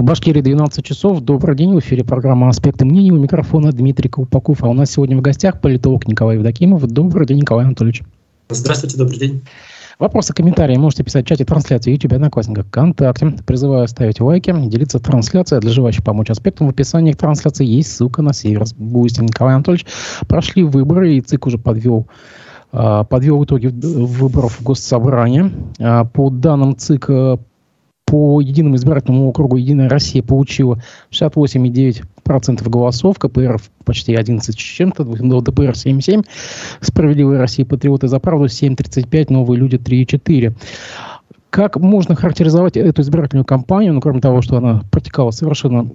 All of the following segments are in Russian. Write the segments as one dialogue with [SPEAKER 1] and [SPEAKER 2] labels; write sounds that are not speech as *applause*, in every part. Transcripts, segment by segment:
[SPEAKER 1] В Башкирии 12 часов. Добрый день. В эфире программа «Аспекты мнений». У микрофона Дмитрий Колпаков. А у нас сегодня в гостях политолог Николай Евдокимов. Добрый день, Николай Анатольевич.
[SPEAKER 2] Здравствуйте, добрый день.
[SPEAKER 1] Вопросы, комментарии можете писать в чате трансляции YouTube, Одноклассниках, ВКонтакте. Призываю ставить лайки, делиться трансляцией. Для желающих помочь аспектам в описании к трансляции есть ссылка на сервис Boosty. Николай Анатольевич, прошли выборы, и ЦИК уже подвел а, подвел итоги выборов в Госсобрание. А, по данным ЦИК, по единому избирательному округу «Единая Россия» получила 68,9% голосов, КПР почти 11 с чем-то, ДПР 7,7, «Справедливая Россия», «Патриоты за правду» 7,35, «Новые люди» 3,4. Как можно характеризовать эту избирательную кампанию, ну, кроме того, что она протекала совершенно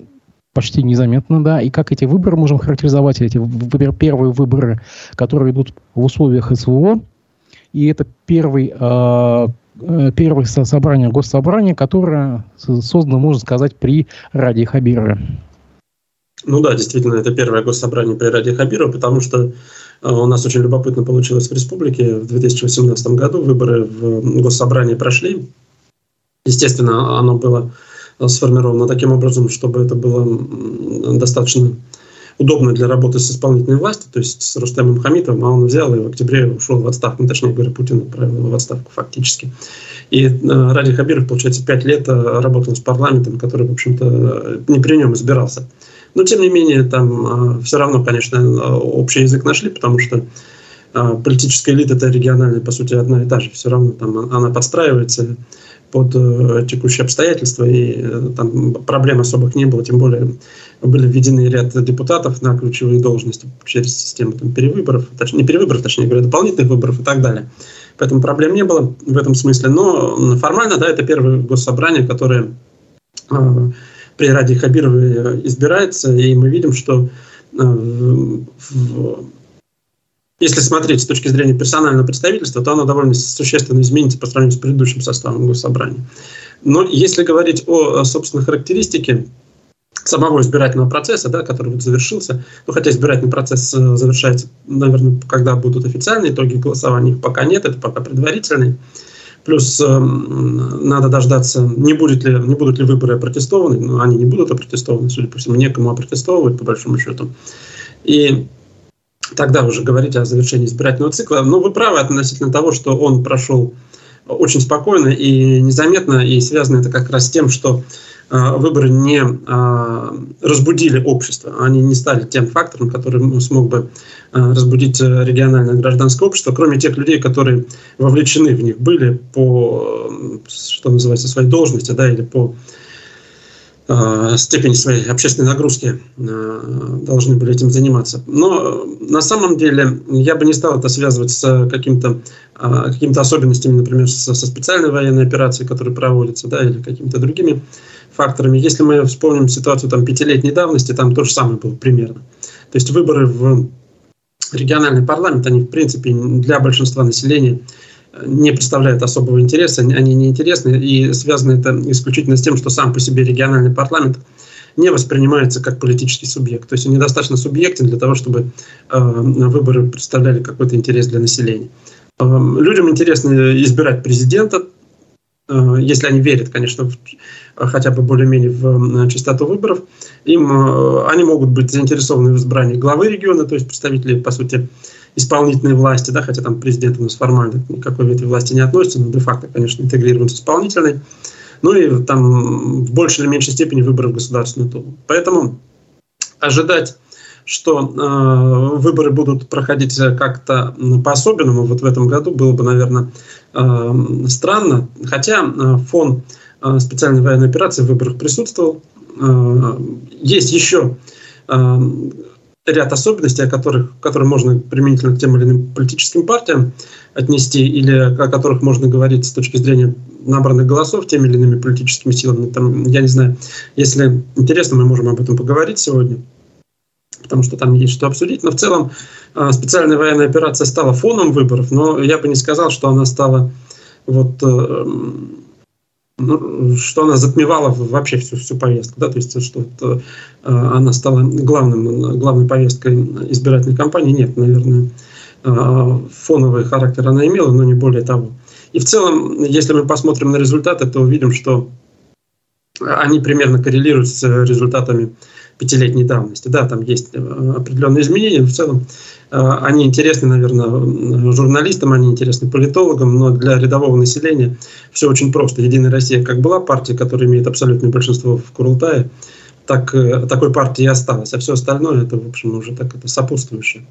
[SPEAKER 1] почти незаметно, да, и как эти выборы можем характеризовать, эти выбор, первые выборы, которые идут в условиях СВО, и это первый э, Э, первое собрание госсобрания, которое создано, можно сказать, при Ради Хабирове.
[SPEAKER 2] Ну да, действительно, это первое госсобрание при Ради Хабирова, потому что э, у нас очень любопытно получилось в республике. В 2018 году выборы в госсобрании прошли. Естественно, оно было сформировано таким образом, чтобы это было достаточно удобно для работы с исполнительной властью, то есть с Рустемом Хамитовым, а он взял и в октябре ушел в отставку, ну, точнее говоря, Путин отправил его в отставку фактически. И э, Ради Хабиров, получается, пять лет э, работал с парламентом, который, в общем-то, не при нем избирался. Но, тем не менее, там э, все равно, конечно, общий язык нашли, потому что политическая элита это региональная, по сути, одна и та же. Все равно там она подстраивается под текущие обстоятельства, и там проблем особых не было, тем более были введены ряд депутатов на ключевые должности через систему там, перевыборов, точнее, не перевыборов, точнее говоря, дополнительных выборов и так далее. Поэтому проблем не было в этом смысле. Но формально, да, это первое госсобрание, которое э, при Ради Хабировой избирается, и мы видим, что э, в, если смотреть с точки зрения персонального представительства, то оно довольно существенно изменится по сравнению с предыдущим составом госсобрания. Но если говорить о собственной характеристике самого избирательного процесса, да, который вот завершился. Ну, хотя избирательный процесс э, завершается, наверное, когда будут официальные итоги голосования, их пока нет, это пока предварительные. Плюс э, надо дождаться, не, будет ли, не будут ли выборы опротестованы, но они не будут опротестованы, судя по всему, некому опротестовывать, по большому счету. И тогда уже говорить о завершении избирательного цикла. Но вы правы относительно того, что он прошел очень спокойно и незаметно, и связано это как раз с тем, что а, выборы не а, разбудили общество, они не стали тем фактором, который смог бы а, разбудить региональное гражданское общество, кроме тех людей, которые вовлечены в них были по, что называется, своей должности, да, или по степени своей общественной нагрузки должны были этим заниматься. Но на самом деле я бы не стал это связывать с каким-то какими особенностями, например, со, со специальной военной операцией, которая проводится, да, или какими-то другими факторами. Если мы вспомним ситуацию там, пятилетней давности, там то же самое было примерно. То есть выборы в региональный парламент, они в принципе для большинства населения не представляют особого интереса, они неинтересны, и связано это исключительно с тем, что сам по себе региональный парламент не воспринимается как политический субъект. То есть он недостаточно субъектен для того, чтобы э, выборы представляли какой-то интерес для населения. Э, людям интересно избирать президента, Э, если они верят, конечно, в, хотя бы более-менее в чистоту выборов, им, э, они могут быть заинтересованы в избрании главы региона, то есть представителей, по сути, исполнительной власти, да, хотя там президент у нас формально никакой ветви власти не относится, но де-факто, конечно, интегрирован с исполнительной. Ну и там в большей или меньшей степени выборы в Государственную Думу. Поэтому ожидать что э, выборы будут проходить как-то по-особенному вот в этом году было бы, наверное, э, странно. Хотя э, фон э, специальной военной операции в выборах присутствовал. Э, есть еще э, ряд особенностей, о которых, которые можно применительно к тем или иным политическим партиям отнести, или о которых можно говорить с точки зрения набранных голосов теми или иными политическими силами. Там, я не знаю, если интересно, мы можем об этом поговорить сегодня потому что там есть что обсудить. Но в целом а, специальная военная операция стала фоном выборов, но я бы не сказал, что она стала вот э, ну, что она затмевала вообще всю, всю повестку, да, то есть что это, она стала главным, главной повесткой избирательной кампании, нет, наверное, а, фоновый характер она имела, но не более того. И в целом, если мы посмотрим на результаты, то увидим, что они примерно коррелируют с результатами пятилетней давности. Да, там есть э, определенные изменения, но в целом э, они интересны, наверное, журналистам, они интересны политологам, но для рядового населения все очень просто. Единая Россия как была партия, которая имеет абсолютное большинство в Курултае, так э, такой партии и осталось, а все остальное это, в общем, уже так это сопутствующее.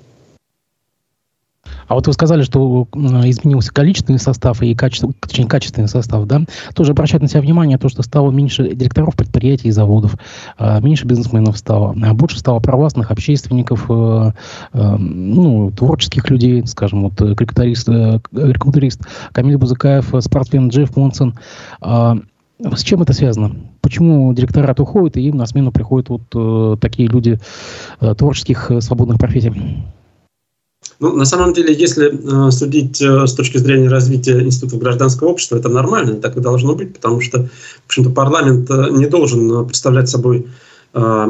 [SPEAKER 1] А вот вы сказали, что изменился количественный состав и качество, точнее, качественный состав, да? Тоже обращать на себя внимание то, что стало меньше директоров предприятий и заводов, а, меньше бизнесменов стало, а больше стало провластных общественников, э, э, ну, творческих людей, скажем, вот э, карикатурист Камиль Бузыкаев, спортсмен Джефф Монсон. А, с чем это связано? Почему директорат уходит, и им на смену приходят вот такие люди творческих свободных профессий?
[SPEAKER 2] Ну, на самом деле, если э, судить э, с точки зрения развития института гражданского общества, это нормально, так и должно быть, потому что, в общем-то, парламент э, не должен э, представлять собой э,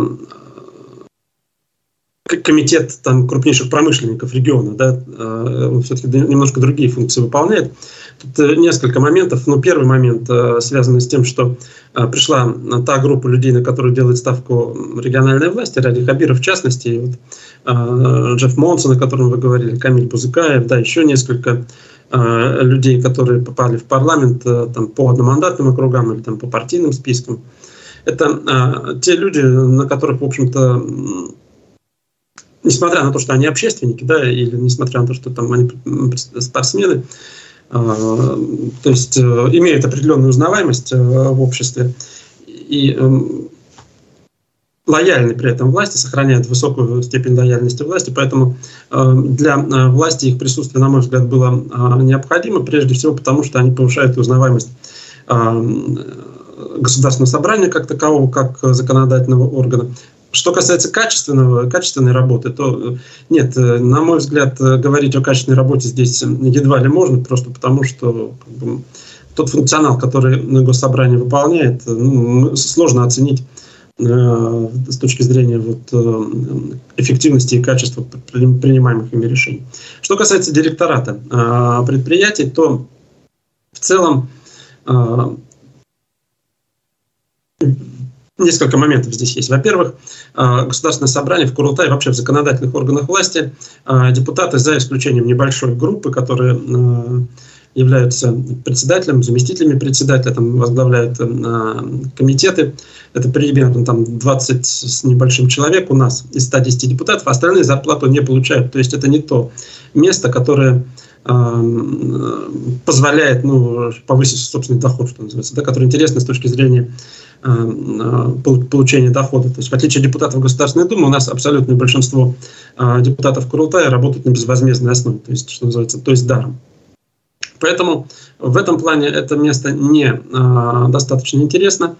[SPEAKER 2] комитет там, крупнейших промышленников региона, да, э, он все-таки немножко другие функции выполняет. Тут э, несколько моментов. Ну, первый момент связан с тем, что пришла та группа людей, на которую делает ставку региональная власть, Ради Хабиров в частности, и вот, Джефф Монсон, о котором вы говорили, Камиль Бузыкаев, да, еще несколько людей, которые попали в парламент там, по одномандатным округам или там, по партийным спискам. Это те люди, на которых, в общем-то, несмотря на то, что они общественники, да, или несмотря на то, что там они спортсмены, а, то есть э, имеют определенную узнаваемость э, в обществе и эм, лояльны при этом власти, сохраняют высокую степень лояльности власти, поэтому э, для власти их присутствие, на мой взгляд, было необходимо, прежде всего потому, что они повышают узнаваемость государственного собрания как такового, как законодательного органа, что касается качественного, качественной работы, то э, нет, э, на мой взгляд, э, говорить о качественной работе здесь едва ли можно, просто потому что как бы, тот функционал, который госсобрание выполняет, ну, сложно оценить. э, с точки зрения вот, э, эффективности и качества принимаемых ими решений. Что касается директората э, предприятий, то в целом Несколько моментов здесь есть. Во-первых, Государственное собрание в Курултае, вообще в законодательных органах власти, депутаты, за исключением небольшой группы, которые являются председателем, заместителями председателя, там возглавляют комитеты. Это примерно там 20 с небольшим человек у нас из 110 депутатов, а остальные зарплату не получают. То есть это не то место, которое позволяет ну, повысить собственный доход, что называется, да, который интересно с точки зрения Э, э, получения дохода. То есть, в отличие от депутатов Государственной Думы, у нас абсолютное большинство э, депутатов Курултая работают на безвозмездной основе, то есть, что называется, то есть даром. Поэтому в этом плане это место не достаточно интересно.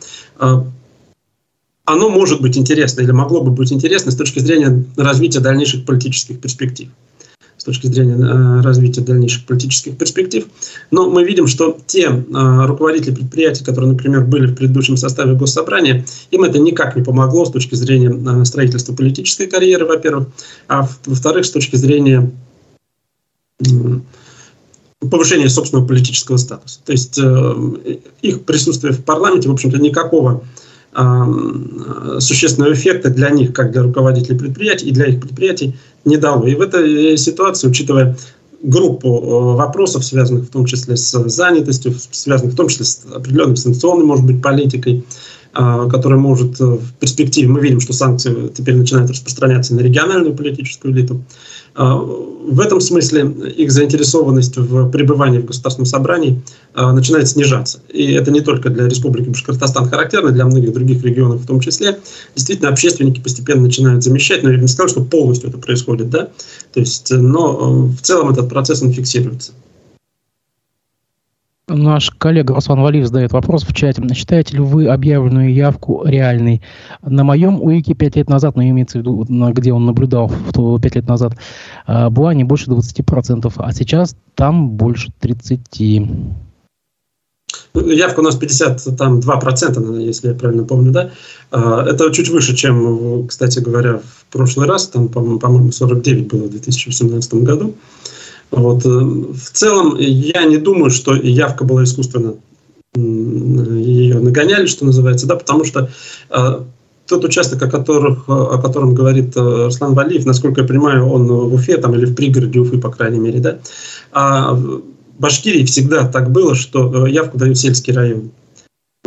[SPEAKER 2] Оно может быть интересно или могло бы быть интересно с точки зрения развития дальнейших политических перспектив с точки зрения э, развития дальнейших политических перспектив. Но мы видим, что те э, руководители предприятий, которые, например, были в предыдущем составе Госсобрания, им это никак не помогло с точки зрения э, строительства политической карьеры, во-первых, а во-вторых, с точки зрения повышения собственного политического статуса. То есть их присутствие в парламенте, в общем-то, никакого существенного эффекта для них, как для руководителей предприятий и для их предприятий не дало. И в этой ситуации, учитывая группу э, вопросов, связанных в том числе с занятостью, связанных в том числе с определенной санкционной, может быть, политикой, которая может э, в перспективе, мы видим, что санкции теперь начинают распространяться на региональную политическую элиту, а, в этом смысле их заинтересованность в пребывании в Государственном собрании а, начинает снижаться. И это не только для Республики Башкортостан характерно, для многих других регионов в том числе. Действительно, общественники постепенно начинают замещать, но я не скажу, что полностью это происходит, да, то есть, но э, в целом этот процесс он фиксируется.
[SPEAKER 1] Наш коллега Руслан Валиев задает вопрос в чате. Считаете ли вы объявленную явку реальной? На моем УИКе пять лет назад, но имеется в виду, где он наблюдал пять лет назад, а, была не больше 20%, а сейчас там больше 30%.
[SPEAKER 2] Ну, явка у нас 52%, если я правильно помню, да? А, это чуть выше, чем, кстати говоря, в прошлый раз, там, по-моему, 49 было в 2018 году. Вот. Э, в целом, я не думаю, что явка была искусственно ее нагоняли, что называется, да, потому что тот участок, о, которых, о котором говорит Руслан Валиев, насколько я понимаю, он в Уфе там, или в пригороде Уфы, по крайней мере, да, а в Башкирии всегда так было, что явку дают сельские районы.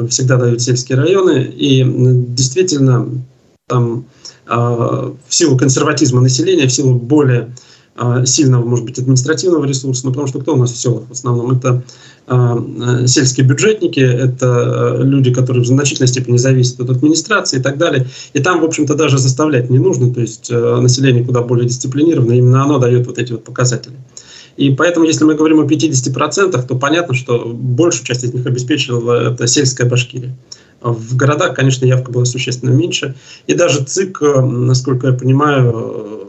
[SPEAKER 2] Всегда дают сельские районы, и действительно там в силу консерватизма населения, в силу более а, сильного, может быть, административного ресурса, но потому что кто у нас в селах в основном? Это э, сельские бюджетники, это люди, которые в значительной степени зависят от администрации и так далее. И там, в общем-то, даже заставлять не нужно, то есть э, население куда более дисциплинировано, именно оно дает вот эти вот показатели. И поэтому, если мы говорим о 50%, то понятно, что большую часть из них обеспечила это сельская Башкирия. В городах, конечно, явка была существенно меньше. И даже ЦИК, насколько я понимаю,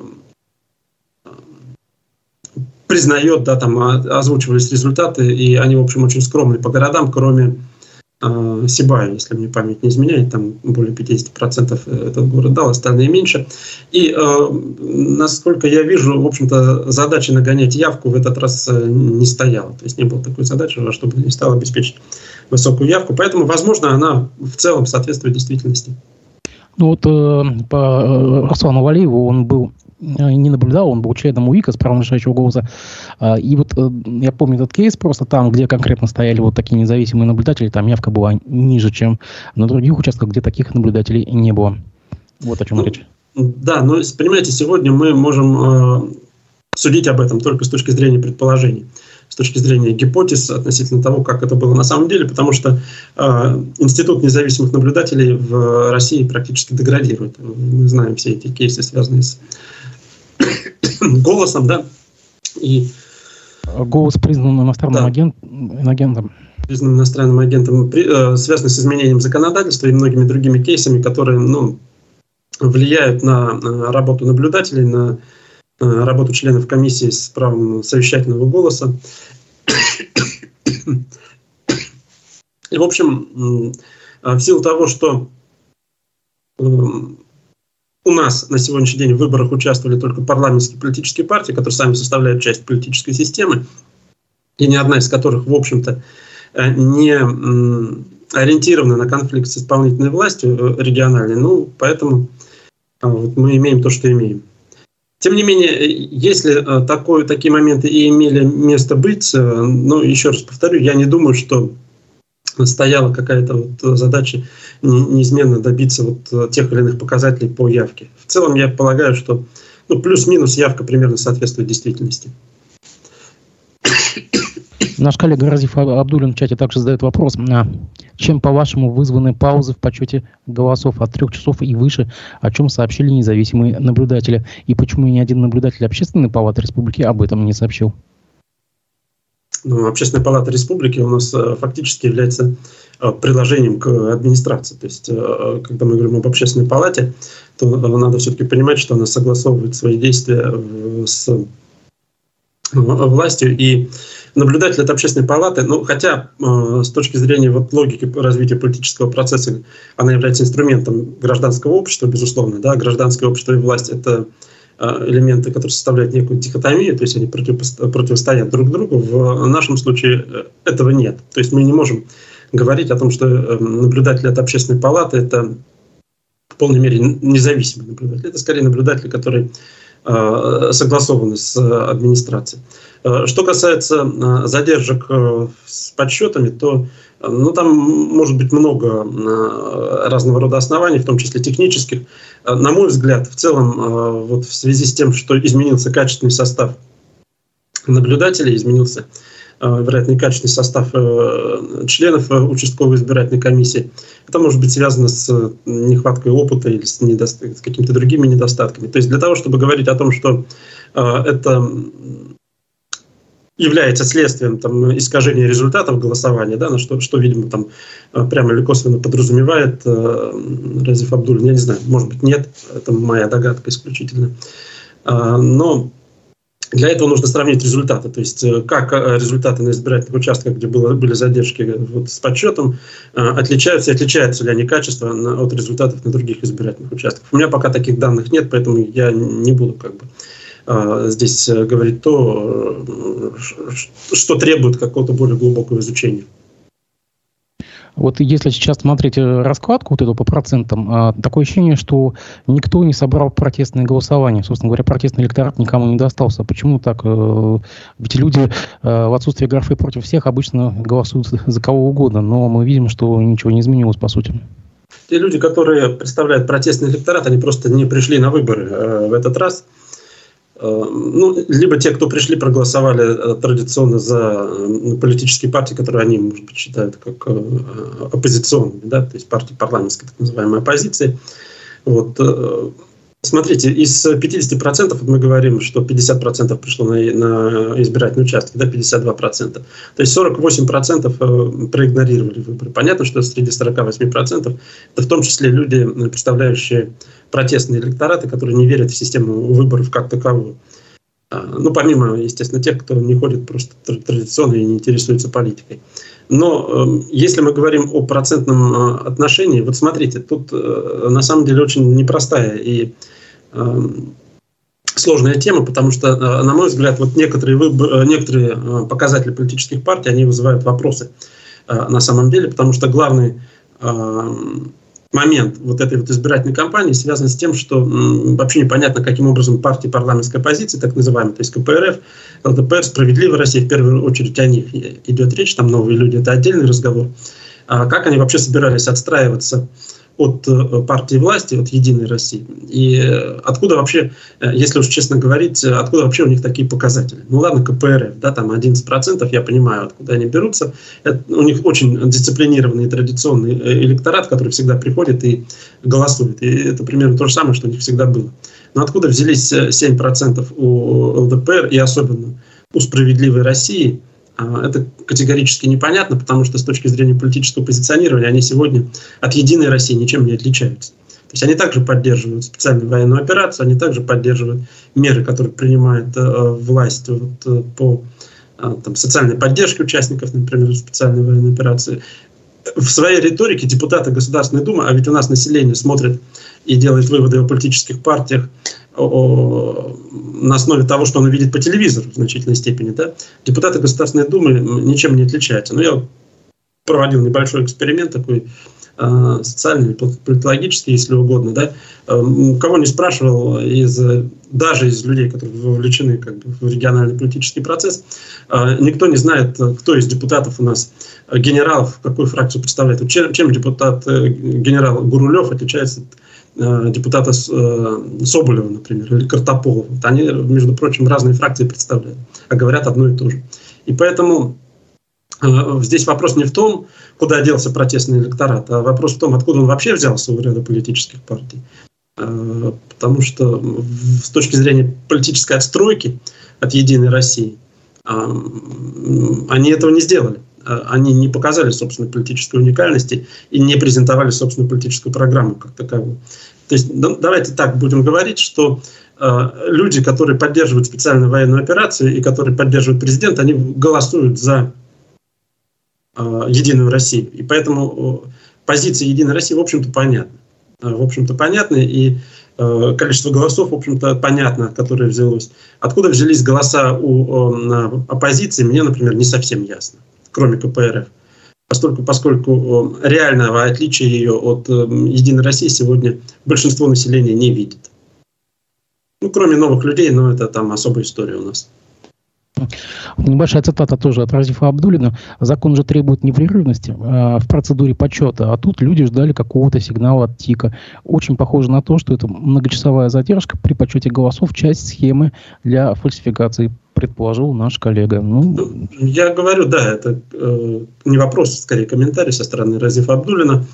[SPEAKER 2] признает, да, там озвучивались результаты, и они, в общем, очень скромные по городам, кроме э, Сибая, если мне память не изменяет, там более 50% этот город дал, остальные меньше. И, э, насколько я вижу, в общем-то, задача нагонять явку в этот раз э, не стояла. То есть не было такой задачи, чтобы не стало обеспечить высокую явку. Поэтому, возможно, она в целом соответствует действительности.
[SPEAKER 1] Ну вот э, по э, Руслану Валиеву он был Э, не наблюдал, он был членом УИКа с правом решающего голоса. А, и вот э, я помню этот кейс просто там, где конкретно стояли вот такие независимые наблюдатели, там явка была ниже, чем на других участках, где таких наблюдателей не было. Вот о чем ну, речь.
[SPEAKER 2] Да, но понимаете, сегодня мы можем э, судить об этом только с точки зрения предположений с точки зрения гипотез относительно того, как это было на самом деле, потому что э, институт независимых наблюдателей в России практически деградирует. Мы знаем все эти кейсы, связанные с *coughs* голосом, да.
[SPEAKER 1] И голос признан иностранным да. агент, агентом.
[SPEAKER 2] Признан иностранным агентом, при, э, связанный с изменением законодательства и многими другими кейсами, которые ну, влияют на, на работу наблюдателей, на э, работу членов комиссии с правом совещательного голоса. И, в общем, в силу того, что у нас на сегодняшний день в выборах участвовали только парламентские политические партии, которые сами составляют часть политической системы, и ни одна из которых, в общем-то, э, не ориентирована на конфликт с исполнительной властью э, региональной. Ну, поэтому а, вот мы имеем то, что имеем. Тем не менее, если э, такое, такие моменты и имели место быть, ну, еще раз повторю, я не думаю, что стояла какая-то вот задача неизменно добиться вот э, тех или иных показателей по явке. В целом я полагаю, что ну, плюс-минус явка примерно соответствует действительности.
[SPEAKER 1] Наш коллега Разиф Абдулин в чате также задает вопрос. А чем, по-вашему, вызваны паузы в подсчете голосов от трех часов и выше, о чем сообщили независимые наблюдатели? И почему ни один наблюдатель Общественной палаты республики об этом не сообщил?
[SPEAKER 2] Ну, Общественная палата республики у нас э, фактически является э, приложением к администрации. То есть, э, когда мы говорим об общественной палате, то надо все-таки понимать, что она согласовывает свои действия с властью. И наблюдатель от общественной палаты, ну, хотя с точки зрения вот логики развития политического процесса, она является инструментом гражданского общества, безусловно. Да? Гражданское общество и власть — это элементы, которые составляют некую дихотомию, то есть они противостоят друг другу. В нашем случае э, этого нет. То есть мы не можем говорить о том, что э, наблюдатель от общественной палаты – это в полной мере независимый наблюдатель. Это скорее наблюдатель, который согласованы с администрацией. Что касается задержек с подсчетами, то ну, там может быть много разного рода оснований, в том числе технических. На мой взгляд, в целом, вот в связи с тем, что изменился качественный состав наблюдателей, изменился вероятно, качественный состав членов участковой избирательной комиссии. Это может быть связано с нехваткой опыта или с, недо... с какими-то другими недостатками. То есть для того, чтобы говорить о том, что это является следствием там, искажения результатов голосования, да, на что, что, видимо, там э, прямо или косвенно подразумевает э, Разиф Абдулин. Я не знаю, может быть, нет, это моя догадка исключительно. Э, но для этого нужно сравнить результаты, то есть э, как э, результаты на избирательных участках, где было, были задержки вот, с подсчетом, отличаются отличаются ли они качество от результатов на других избирательных участках. У меня пока таких данных нет, поэтому я не буду как бы здесь э, говорит то, э, что требует какого-то более глубокого изучения.
[SPEAKER 1] Вот если сейчас смотреть э, раскладку вот эту по процентам, а, такое ощущение, что никто не собрал протестное голосование. Собственно говоря, протестный электорат никому не достался. Почему так? Ведь люди в отсутствие графы против всех обычно голосуют за кого угодно, но мы видим, что ничего не изменилось по сути.
[SPEAKER 2] Те люди, которые представляют протестный электорат, они просто не пришли на выборы в этот раз – ну, либо те, кто пришли, проголосовали э, традиционно за политические партии, которые они, может быть, считают как э, оппозиционными, да, то есть партии парламентской так называемой оппозиции. Вот. Смотрите, из 50% мы говорим, что 50% пришло на, на избирательные участки, да, 52%. То есть 48% проигнорировали выборы. Понятно, что среди 48% это в том числе люди, представляющие протестные электораты, которые не верят в систему выборов как таковую. А, ну, помимо, естественно, тех, кто не ходит просто традиционно и не интересуется политикой. Но э, если мы говорим о процентном э, отношении, вот смотрите, тут э, на самом деле очень непростая и э, сложная тема, потому что, э, на мой взгляд, вот некоторые, выбор, некоторые э, показатели политических партий, они вызывают вопросы э, на самом деле, потому что главный э, момент вот этой вот избирательной кампании связан с тем, что вообще непонятно, каким образом партии парламентской оппозиции, так называемые, то есть КПРФ, ЛДПР, Справедливая Россия, в первую очередь о них идет речь, там новые люди, это отдельный разговор, а как они вообще собирались отстраиваться от э, партии власти, от Единой России. И э, откуда вообще, э, если уж честно говорить, откуда вообще у них такие показатели? Ну ладно, КПРФ, да, там 11%, я понимаю, откуда они берутся. Это, у них очень дисциплинированный традиционный электорат, который всегда приходит и голосует. И это примерно то же самое, что у них всегда было. Но откуда взялись 7% у ЛДПР и особенно у «Справедливой России», это категорически непонятно, потому что с точки зрения политического позиционирования они сегодня от «Единой России» ничем не отличаются. То есть они также поддерживают специальную военную операцию, они также поддерживают меры, которые принимает э, власть вот, э, по э, там, социальной поддержке участников, например, специальной военной операции. В своей риторике депутаты Государственной Думы, а ведь у нас население смотрит и делает выводы о политических партиях, на основе того, что он видит по телевизору в значительной степени. Да? Депутаты Государственной Думы ничем не отличаются. Но я проводил небольшой эксперимент такой, э, социальный, политологический, если угодно, да, э, кого не спрашивал из, даже из людей, которые вовлечены как бы, в региональный политический процесс, э, никто не знает, кто из депутатов у нас генералов, какую фракцию представляет. Чем, чем депутат генерал Гурулев отличается от Э, депутата э, Соболева, например, или Картополова. Они, между прочим, разные фракции представляют, а говорят одно и то же. И поэтому э, здесь вопрос не в том, куда делся протестный электорат, а вопрос в том, откуда он вообще взялся у ряда политических партий. Потому что с точки зрения политической отстройки от «Единой России» они этого не сделали. Э, они не показали собственной политической уникальности и не презентовали собственную политическую программу как таковую. То есть давайте так будем говорить, что э, люди, которые поддерживают специальную военную операцию и которые поддерживают президента, они голосуют за э, Единую Россию. И поэтому э, позиция Единой России, в общем-то, понятна. Э, в общем-то, понятны, и э, количество голосов, в общем-то, понятно, которое взялось. Откуда взялись голоса у э, оппозиции, мне, например, не совсем ясно кроме КПРФ. Поскольку, поскольку реального отличия ее от Единой России сегодня большинство населения не видит. Ну, кроме новых людей, но это там особая история у нас.
[SPEAKER 1] Небольшая цитата тоже от Разифа Абдулина. Закон же требует непрерывности э, в процедуре подсчета, а тут люди ждали какого-то сигнала от ТИКа. Очень похоже на то, что это многочасовая задержка при подсчете голосов, часть схемы для фальсификации предположил наш коллега.
[SPEAKER 2] Ну... Я говорю, да, это э, не вопрос, скорее комментарий со стороны Разифа Абдулина.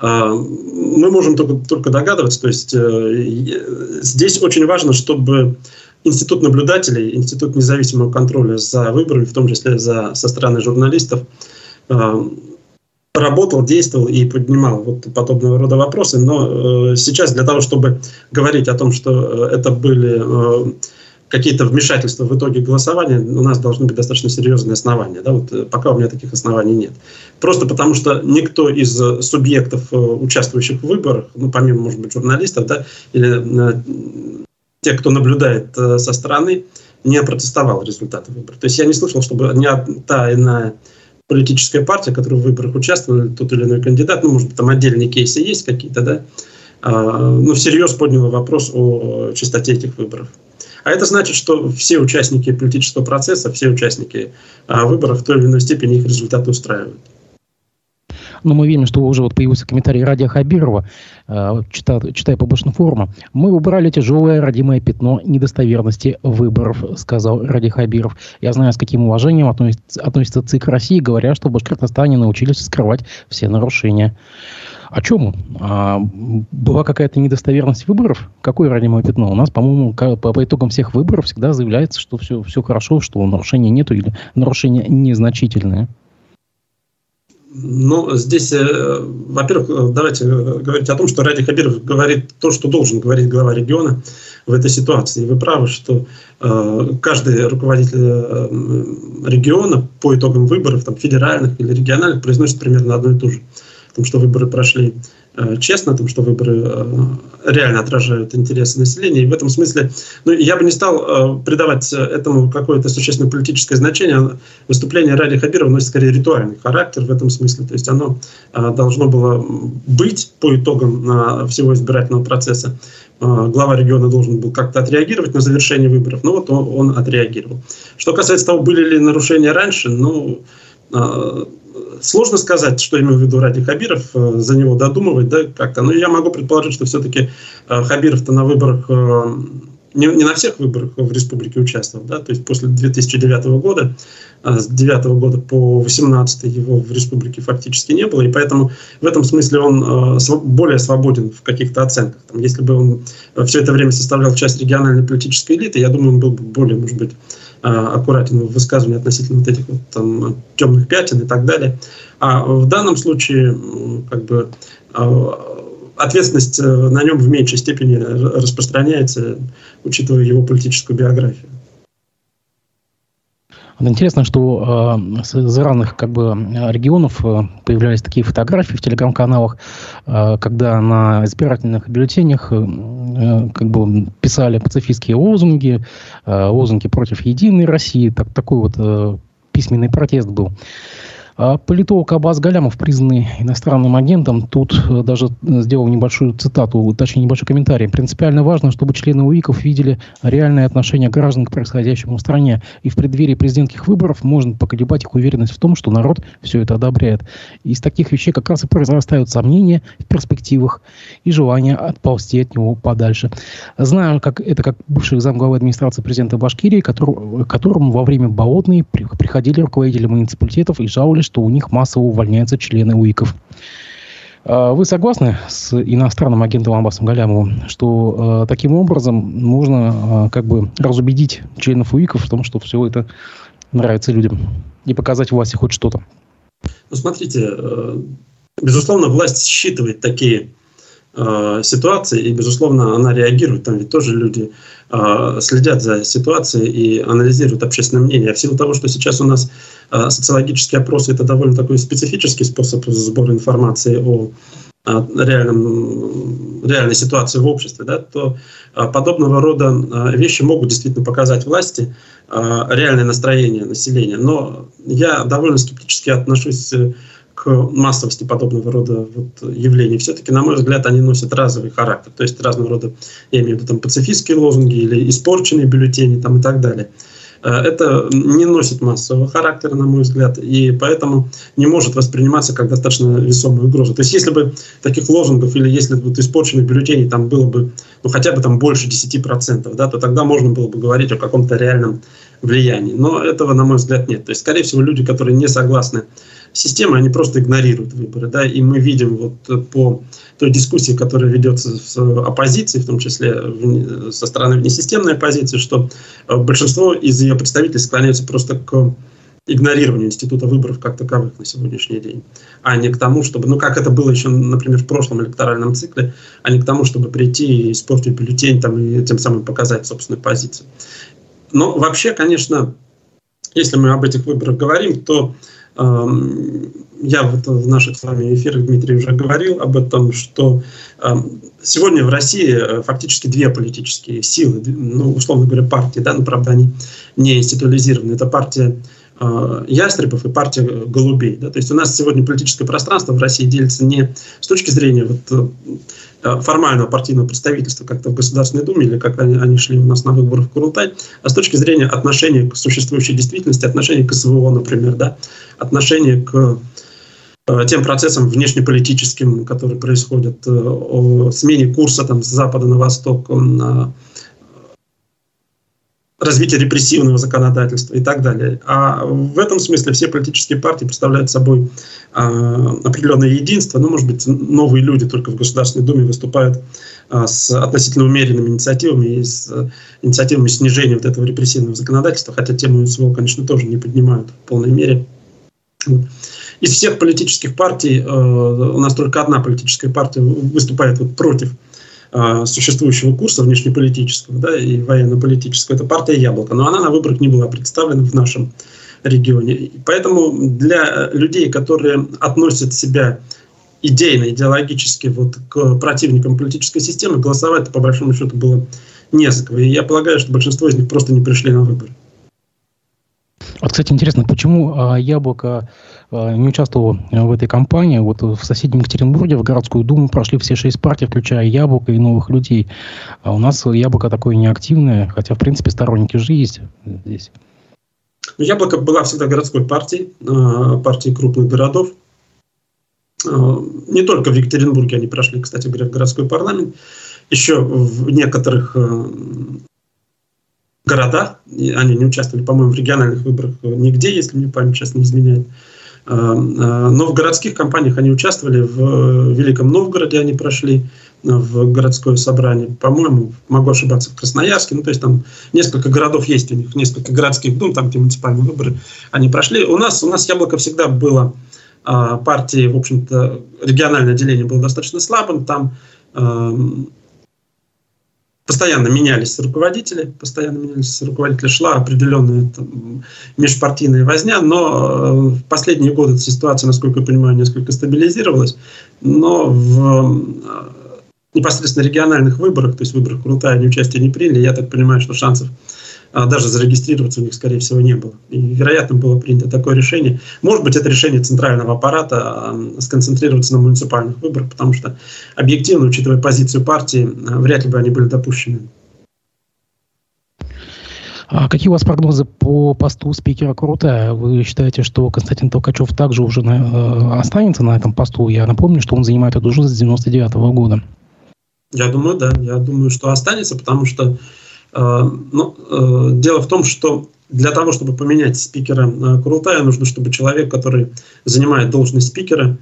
[SPEAKER 2] Э, мы можем только, только догадываться, то есть э, здесь очень важно, чтобы институт наблюдателей, институт независимого контроля за выборами, в том числе за, со стороны журналистов, э, работал, действовал и поднимал вот подобного рода вопросы. Но э, сейчас для того, чтобы говорить о том, что э, это были э, какие-то вмешательства в итоге голосования, у нас должны быть достаточно серьезные основания. Да? Вот э, пока у меня таких оснований нет. Просто потому что никто из э, субъектов, участвующих в выборах, ну, помимо, может быть, журналистов, да, или те, кто наблюдает э, со стороны, не протестовал результаты выборов. То есть я не слышал, чтобы ни та иная политическая партия, которая в выборах участвовала, тот или иной кандидат, ну, может быть, там отдельные кейсы есть какие-то, да, а, ну, всерьез подняла вопрос о чистоте этих выборов. А это значит, что все участники политического процесса, все участники а, выборов в той или иной степени их результаты устраивают.
[SPEAKER 1] Но мы видим, что уже вот появился комментарий Радия Хабирова, э, читая, читая публичную форума. Мы убрали тяжелое родимое пятно недостоверности выборов, сказал Ради Хабиров. Я знаю, с каким уважением относится, относится ЦИК России, говоря, что в Башкортостане научились скрывать все нарушения. О чем? А, была какая-то недостоверность выборов? Какое родимое пятно? У нас, по-моему, по, по итогам всех выборов всегда заявляется, что все, все хорошо, что нарушений нету или нарушения незначительные.
[SPEAKER 2] Ну, здесь, э, во-первых, э, давайте э, говорить о том, что Ради Хабиров говорит то, что должен говорить глава региона в этой ситуации. И вы правы, что каждый руководитель региона по итогам выборов, там, федеральных или региональных, произносит примерно одно и то же. О том, что выборы прошли Э, честно, о том, что выборы э, реально отражают интересы населения. И в этом смысле ну, я бы не стал э, придавать этому какое-то существенное политическое значение. Выступление Ради Хабирова носит скорее ритуальный характер в этом смысле. То есть оно должно было быть по итогам всего избирательного процесса. Глава региона должен был как-то отреагировать на завершение выборов. Ну вот он, он отреагировал. Что касается того, были ли нарушения раньше, ну сложно сказать, что имел в виду Ради Хабиров, э, за него додумывать, да, как-то. Но я могу предположить, что все-таки э, Хабиров-то на выборах, э, не, не на всех выборах в республике участвовал, да, то есть после 2009 года, с 2009 года по 2018 его в республике фактически не было, и поэтому в этом смысле он более свободен в каких-то оценках. Там, если бы он все это время составлял часть региональной политической элиты, я думаю, он был бы более, может быть, а, аккуратен в высказывании относительно вот этих вот там темных пятен и так далее. А в данном случае как бы а, ответственность э, на нем в меньшей степени распространяется, учитывая его политическую биографию.
[SPEAKER 1] Интересно, что э, из разных как бы, регионов э, появлялись такие фотографии в телеграм-каналах, э, когда на избирательных бюллетенях э, как бы писали пацифистские лозунги, э, лозунги против единой России. Так, такой вот э, письменный протест был. Политолог Абаз Галямов, признанный иностранным агентом, тут э, даже э, сделал небольшую цитату, точнее небольшой комментарий. Принципиально важно, чтобы члены УИКов видели реальное отношение граждан к происходящему в стране. И в преддверии президентских выборов можно поколебать их уверенность в том, что народ все это одобряет. Из таких вещей как раз и произрастают сомнения в перспективах и желание отползти от него подальше. Знаю, как это как бывший замглавы администрации президента Башкирии, который, которому во время болотной приходили руководители муниципалитетов и жаловались, что у них массово увольняются члены УИКов. А вы согласны с иностранным агентом Аббасом Галямовым, что э, таким образом можно э, как бы разубедить членов УИКов в том, что все это нравится людям, и показать власти хоть что-то?
[SPEAKER 2] Ну, смотрите, э, безусловно, власть считывает такие э, ситуации, и, безусловно, она реагирует. Там ведь тоже люди э, следят за ситуацией и анализируют общественное мнение. А в силу того, что сейчас у нас э, социологические опросы — это довольно такой специфический способ сбора информации о реальном, реальной ситуации в обществе, да, то подобного рода вещи могут действительно показать власти реальное настроение населения. Но я довольно скептически отношусь массовости подобного рода вот явлений, все-таки, на мой взгляд, они носят разовый характер. То есть разного рода, я имею в виду там пацифистские лозунги или испорченные бюллетени там, и так далее. Э, это не носит массового характера, на мой взгляд, и поэтому не может восприниматься как достаточно весомая угроза. То есть если бы таких лозунгов или если бы вот испорченных бюллетеней там было бы ну, хотя бы там больше 10%, да, то тогда можно было бы говорить о каком-то реальном влиянии. Но этого, на мой взгляд, нет. То есть, скорее всего, люди, которые не согласны системы, они просто игнорируют выборы. Да? И мы видим вот по той дискуссии, которая ведется с оппозицией, в том числе со стороны внесистемной оппозиции, что э, большинство из ее представителей склоняются просто к игнорированию института выборов как таковых на сегодняшний день, а не к тому, чтобы, ну как это было еще, например, в прошлом электоральном цикле, а не к тому, чтобы прийти и испортить бюллетень там, и тем самым показать собственную позицию. Но вообще, конечно, если мы об этих выборах говорим, то я вот в наших с вами эфирах, Дмитрий, уже говорил об этом, что сегодня в России э, фактически две политические силы, ну, условно говоря, партии, да, но, правда, они не институализированы. Это партия э, ястребов и партия голубей. Да? То есть у нас сегодня политическое пространство в России делится не с точки зрения вот, э, формального партийного представительства как-то в Государственной Думе или как они, они шли у нас на выборы в Курултай, а с точки зрения отношения к существующей действительности, отношения к СВО, например, да? отношения к э, тем процессам внешнеполитическим, которые происходят, о смене курса там, с запада на восток, на развитие репрессивного законодательства и так далее. А в этом смысле все политические партии представляют собой а, определенное единство. Ну, может быть, новые люди только в Государственной Думе выступают а, с относительно умеренными инициативами и с а, инициативами снижения вот этого репрессивного законодательства, хотя тему СВО, конечно, тоже не поднимают в полной мере. Из всех политических партий э, у нас только одна политическая партия выступает вот против а, существующего курса внешнеполитического да, и военно-политического, это партия «Яблоко». Но она на выборах не была представлена в нашем регионе. Поэтому для людей, которые относят себя идейно, идеологически вот к противникам политической системы, голосовать по большому счету было не за кого. И я полагаю, что большинство из них просто не пришли на выборы.
[SPEAKER 1] Вот, кстати, интересно, почему а, Яблоко не участвовало в этой кампании? Вот в соседнем Екатеринбурге в городскую думу прошли все шесть партий, включая Яблоко и новых людей. А у нас Яблоко такое неактивное, хотя, в принципе, сторонники же есть здесь.
[SPEAKER 2] Ну, Яблоко была всегда городской партией, а, партией крупных городов. Не только в Екатеринбурге они прошли, кстати говоря, в городской парламент. Еще в некоторых городах. Они не участвовали, по-моему, в региональных выборах нигде, если мне память сейчас не изменяет. А, а, но в городских компаниях они участвовали. В Великом Новгороде они прошли в городское собрание. По-моему, могу ошибаться, в Красноярске. Ну, то есть там несколько городов есть у них, несколько городских дум, там, где муниципальные выборы они прошли. У нас, у нас Яблоко всегда было партии, в общем-то, региональное отделение было достаточно слабым. Там постоянно менялись руководители, постоянно менялись руководители, шла определенная там, межпартийная возня, но э, в последние годы ситуация, насколько я понимаю, несколько стабилизировалась, но в э, непосредственно региональных выборах, то есть выборах Крутая они участие не приняли, я так понимаю, что шансов а, даже зарегистрироваться у них, скорее всего, не было. И, вероятно, было принято такое решение. Может быть, это решение центрального аппарата сконцентрироваться на муниципальных выборах, потому что, объективно, учитывая позицию партии, а, вряд ли бы они были допущены.
[SPEAKER 1] А какие у вас прогнозы по посту спикера Крутая? Вы считаете, что Константин Толкачев также уже на, э, останется на этом посту? Я напомню, что он занимает эту должность с 99 -го года.
[SPEAKER 2] Я думаю, да. Я думаю, что останется, потому что ну, э, дело в том, что для того, чтобы поменять спикера э, Курултая, нужно, чтобы человек, который занимает должность спикера,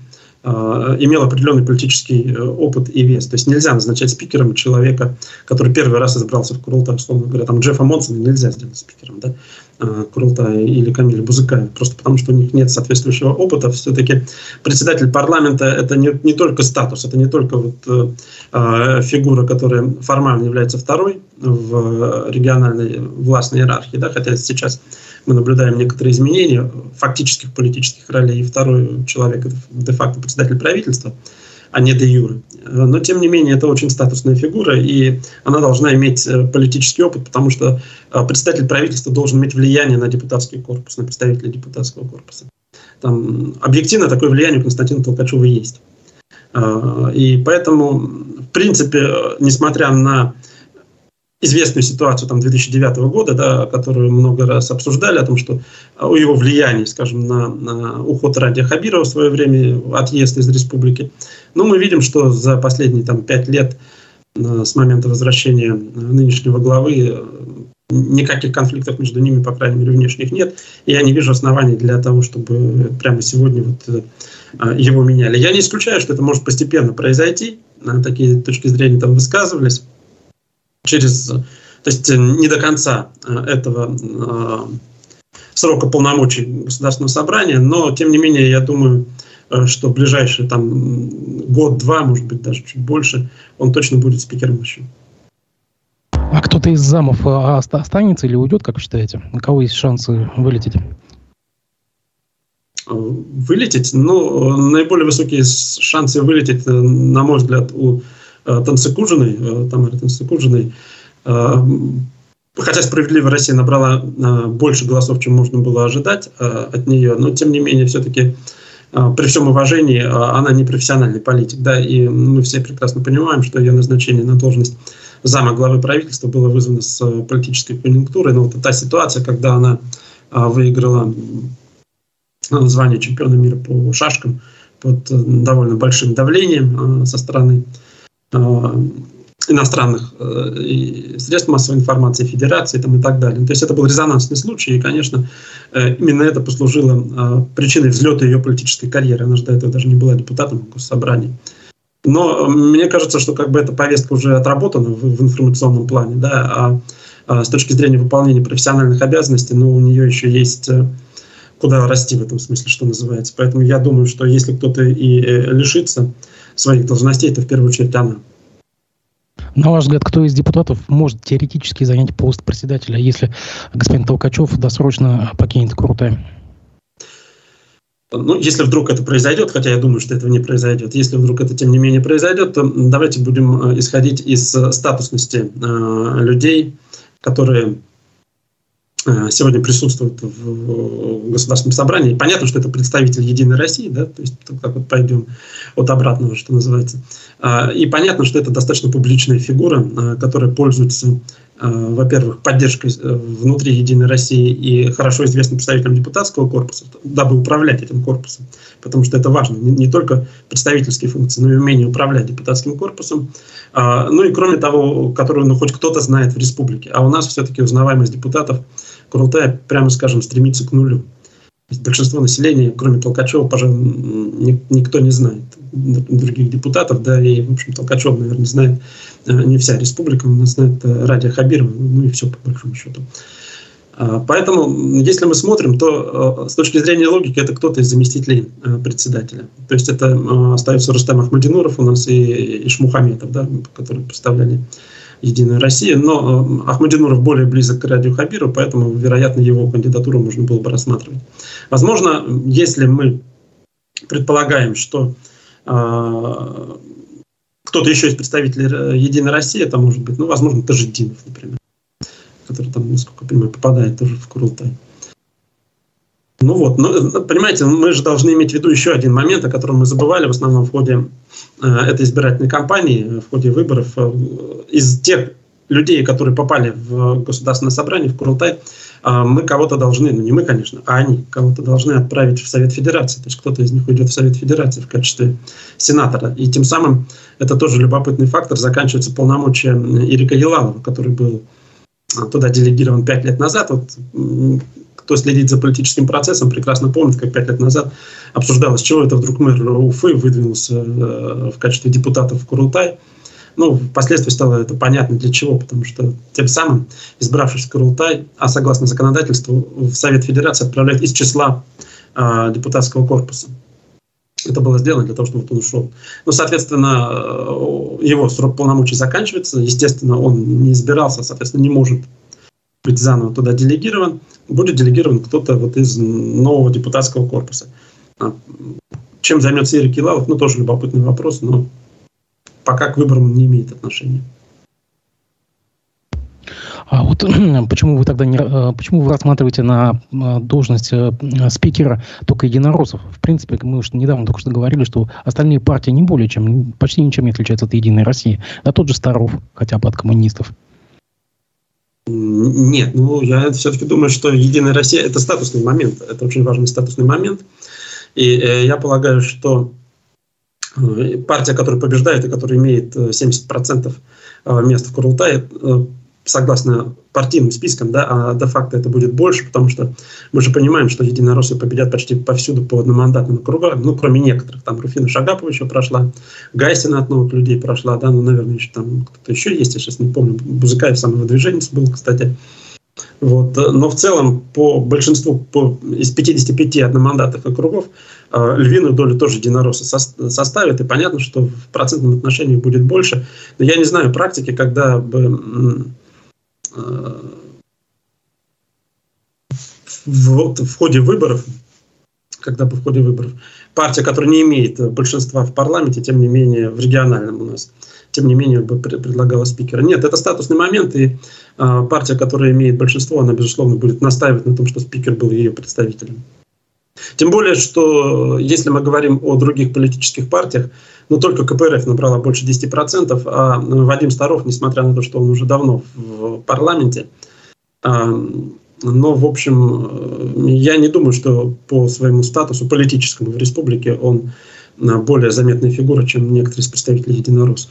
[SPEAKER 2] Э, имел определенный политический э, опыт и вес. То есть нельзя назначать спикером человека, который первый раз избрался в Курултай, условно говоря, там Джеффа Монсона нельзя сделать спикером, да, э, Курултая или Камиля Бузыкая, просто потому что у них нет соответствующего опыта. Все-таки председатель парламента – это не, не только статус, это не только вот, э, фигура, которая формально является второй в региональной властной иерархии, да, хотя сейчас мы наблюдаем некоторые изменения фактических политических ролей. И второй человек – это де-факто председатель правительства, а не де юре. Но, тем не менее, это очень статусная фигура, и она должна иметь э, политический опыт, потому что э, председатель правительства должен иметь влияние на депутатский корпус, на представителей депутатского корпуса. Там, объективно такое влияние у Константина Толкачева есть. Э, и поэтому, в принципе, несмотря на известную ситуацию там, 2009 года, да, которую много раз обсуждали, о том, что о его влиянии, скажем, на, на уход Радия Хабирова в свое время, отъезд из республики. Но мы видим, что за последние там, пять лет э, с момента возвращения нынешнего главы э, никаких конфликтов между ними, по крайней мере, внешних нет. И я не вижу оснований для того, чтобы прямо сегодня вот э, его меняли. Я не исключаю, что это может постепенно произойти. Такие точки зрения там высказывались через, то есть э, не до конца э, этого э, срока полномочий Государственного собрания, но тем не менее я думаю, что в ближайший там год-два, может быть даже чуть больше, он точно будет спикером еще.
[SPEAKER 1] А кто-то из замов останется или уйдет, как вы считаете? У кого есть шансы вылететь?
[SPEAKER 2] Вылететь? Ну, наиболее высокие шансы вылететь, на мой взгляд, у Танцекужиной, Тамары Танцекужиной, хотя «Справедливая Россия» набрала э, больше голосов, чем можно было ожидать э, от нее, но тем не менее все-таки э, при всем уважении она не профессиональный политик, да, и мы все прекрасно понимаем, что ее назначение на должность зама главы правительства было вызвано с политической конъюнктурой, но вот та ситуация, когда она выиграла звание чемпиона мира по шашкам под довольно большим давлением со стороны иностранных э, средств массовой информации, федерации там, и так далее. То есть это был резонансный случай, и, конечно, э, именно это послужило э, причиной взлета ее политической карьеры. Она же до этого даже не была депутатом госсобрания. Но мне кажется, что как бы эта повестка уже отработана в, в информационном плане, да, а, а с точки зрения выполнения профессиональных обязанностей, ну, у нее еще есть куда расти в этом смысле, что называется. Поэтому я думаю, что если кто-то и лишится своих должностей, то в первую очередь она.
[SPEAKER 1] На ваш взгляд, кто из депутатов может теоретически занять пост председателя, если господин Толкачев досрочно покинет Крутой?
[SPEAKER 2] Ну, если вдруг это произойдет, хотя я думаю, что этого не произойдет, если вдруг это тем не менее произойдет, то давайте будем э, исходить из э, статусности э, людей, которые сегодня присутствует в Государственном собрании. Понятно, что это представитель Единой России, да, то есть как вот пойдем от обратного, что называется. А, и понятно, что это достаточно публичная фигура, а, которая пользуется, а, во-первых, поддержкой э, внутри Единой России и хорошо известным представителем депутатского корпуса, дабы управлять этим корпусом, потому что это важно, не только представительские функции, но и умение управлять депутатским корпусом. Ну и кроме того, которую ну, хоть кто-то знает в республике. А у нас все-таки узнаваемость депутатов – Курултай, прямо скажем, стремится к нулю. Большинство населения, кроме Толкачева, пожалуй, никто не знает других депутатов, да, и, в общем, Толкачев, наверное, знает э, не вся республика, но знает э, Радия Хабирова, ну и все, по большому счету. А, поэтому, если мы смотрим, то э, с точки зрения логики это кто-то из заместителей председателя. То есть это остается Рустам Ахмадинуров у нас и Ишмухаметов, да, которые представляли Единая Россия. Но э, Ахмадинуров более близок к Радио Хабиру, поэтому, вероятно, его кандидатуру можно было бы рассматривать. Возможно, если мы предполагаем, что э, кто-то еще из представителей э, Единой России, это может быть, ну, возможно, Тажидинов, например, который там, насколько я понимаю, попадает тоже в Курултай. Ну вот, но, э, понимаете, мы же должны иметь в виду еще один момент, о котором мы забывали в основном в ходе э, этой избирательной кампании, в ходе выборов. Э, из тех людей, которые попали в государственное собрание, в Курултай, э, мы кого-то должны, ну не мы, конечно, а они кого-то должны отправить в Совет Федерации. То есть кто-то из них уйдет в Совет Федерации в качестве сенатора. И тем самым, это тоже любопытный фактор, заканчивается полномочия Ирика Елалова, который был э, туда делегирован пять лет назад. Вот кто следит за политическим процессом, прекрасно помнит, как пять лет назад обсуждалось, чего это вдруг мэр Уфы выдвинулся э, в качестве депутата в Курултай. Ну, впоследствии стало это понятно для чего, потому что тем самым, избравшись в Курултай, а согласно законодательству, в Совет Федерации отправляют из числа э, депутатского корпуса. Это было сделано для того, чтобы он ушел. Ну, соответственно, э, его срок полномочий заканчивается. Естественно, он не избирался, соответственно, не может быть заново туда делегирован, будет делегирован кто-то вот из нового депутатского корпуса. А, чем займется Ирик Килалов, ну, тоже любопытный вопрос, но пока к выборам не имеет отношения.
[SPEAKER 1] А вот *clears throat* почему вы тогда не, а, почему вы рассматриваете на а, должность э, спикера только единороссов? В принципе, мы уж недавно только что говорили, что остальные партии не более чем, почти ничем не отличаются от Единой России. Да тот же Старов, хотя бы от коммунистов.
[SPEAKER 2] Нет, ну я все-таки думаю, что Единая Россия это статусный момент, это очень важный статусный момент. И э, я полагаю, что э, партия, которая побеждает и которая имеет 70% э, мест в Курултае, согласно партийным спискам, да, а де-факто это будет больше, потому что мы же понимаем, что единороссы победят почти повсюду по одномандатным округам, ну, кроме некоторых. Там Руфина Шагапова еще прошла, Гайсина от новых людей прошла, да, ну, наверное, еще там кто-то еще есть, я сейчас не помню. Бузыкаев самовыдвиженец был, кстати. Вот. Но в целом по большинству по, из 55 одномандатных округов э, львиную долю тоже единороссы со, составят, и понятно, что в процентном отношении будет больше. Но я не знаю практики, когда бы в, в ходе выборов, когда бы в ходе выборов партия, которая не имеет большинства в парламенте, тем не менее в региональном у нас, тем не менее бы предлагала спикера. Нет, это статусный момент, и а, партия, которая имеет большинство, она, безусловно, будет настаивать на том, что спикер был ее представителем. Тем более, что если мы говорим о других политических партиях, ну, только КПРФ набрала больше 10%, а Вадим Старов, несмотря на то, что он уже давно в парламенте, а, но, в общем, я не думаю, что по своему статусу политическому в республике он более заметная фигура, чем некоторые из представителей единороссов.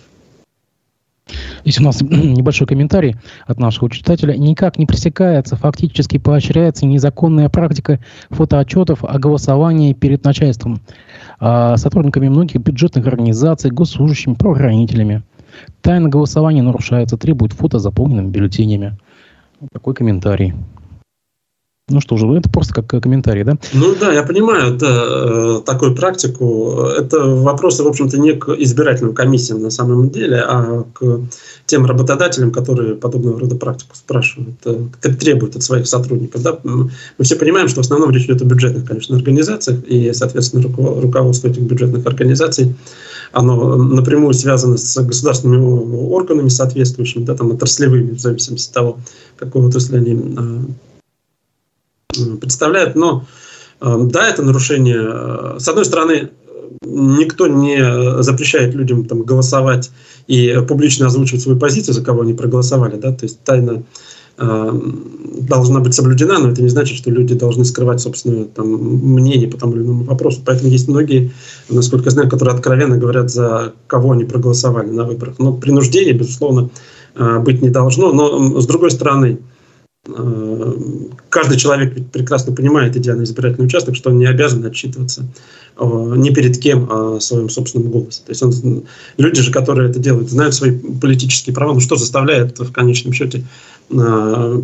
[SPEAKER 1] Здесь у нас *clears throat* небольшой комментарий от нашего читателя. Никак не пресекается, фактически поощряется незаконная практика фотоотчетов о голосовании перед начальством, а, сотрудниками многих бюджетных организаций, госслужащими, правоохранителями. Тайна голосования нарушается, требует фото заполненными бюллетенями. Такой комментарий. Ну что же, это просто как комментарий, да?
[SPEAKER 2] Ну да, я понимаю да, э, такую практику. Это вопросы, в общем-то, не к избирательным комиссиям на самом деле, а к тем работодателям, которые подобного рода практику спрашивают, э, требуют от своих сотрудников. Да? Мы все понимаем, что в основном речь идет о бюджетных, конечно, организациях, и, соответственно, руководство этих бюджетных организаций оно напрямую связано с государственными органами соответствующими, да, там, отраслевыми, в зависимости от того, какой отрасли они представляет. Но э, да, это нарушение. Э, с одной стороны, никто не запрещает людям там, голосовать и публично озвучивать свою позицию, за кого они проголосовали. Да? То есть тайна э, должна быть соблюдена, но это не значит, что люди должны скрывать собственное там, мнение по тому или иному вопросу. Поэтому есть многие, насколько я знаю, которые откровенно говорят, за кого они проголосовали на выборах. Но принуждение, безусловно, э, быть не должно. Но, с другой стороны, каждый человек прекрасно понимает, идя на избирательный участок, что он не обязан отчитываться э, ни перед кем о своем собственном голосе. То есть он, люди же, которые это делают, знают свои политические права. Ну что заставляет в конечном счете э,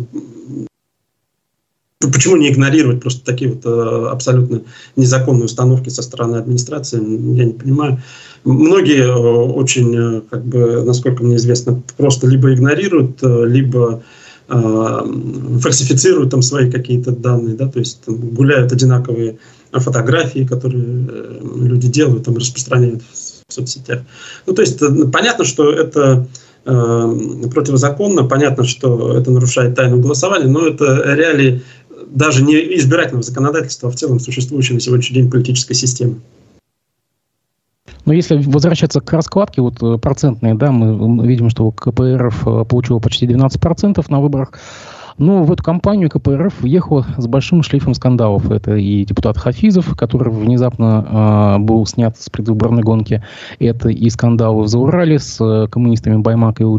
[SPEAKER 2] Почему не игнорировать просто такие вот абсолютно незаконные установки со стороны администрации, я не понимаю. Многие очень, как бы, насколько мне известно, просто либо игнорируют, либо а, фальсифицируют там свои какие-то данные, да, то есть там, гуляют одинаковые фотографии, которые э, люди делают, там распространяют в соцсетях. Ну, то есть э, понятно, что это э, противозаконно, понятно, что это нарушает тайну голосования, но это реалии даже не избирательного законодательства, а в целом существующей на сегодняшний день политической системы.
[SPEAKER 1] Но если возвращаться к раскладке вот э, процентной, да, мы видим, что КПРФ э, получил почти 12% на выборах. Но в эту кампанию КПРФ въехал с большим шлейфом скандалов. Это и депутат Хафизов, который внезапно э, был снят с предвыборной гонки. Это и скандалы в Заурале с э, коммунистами Баймак и. Э,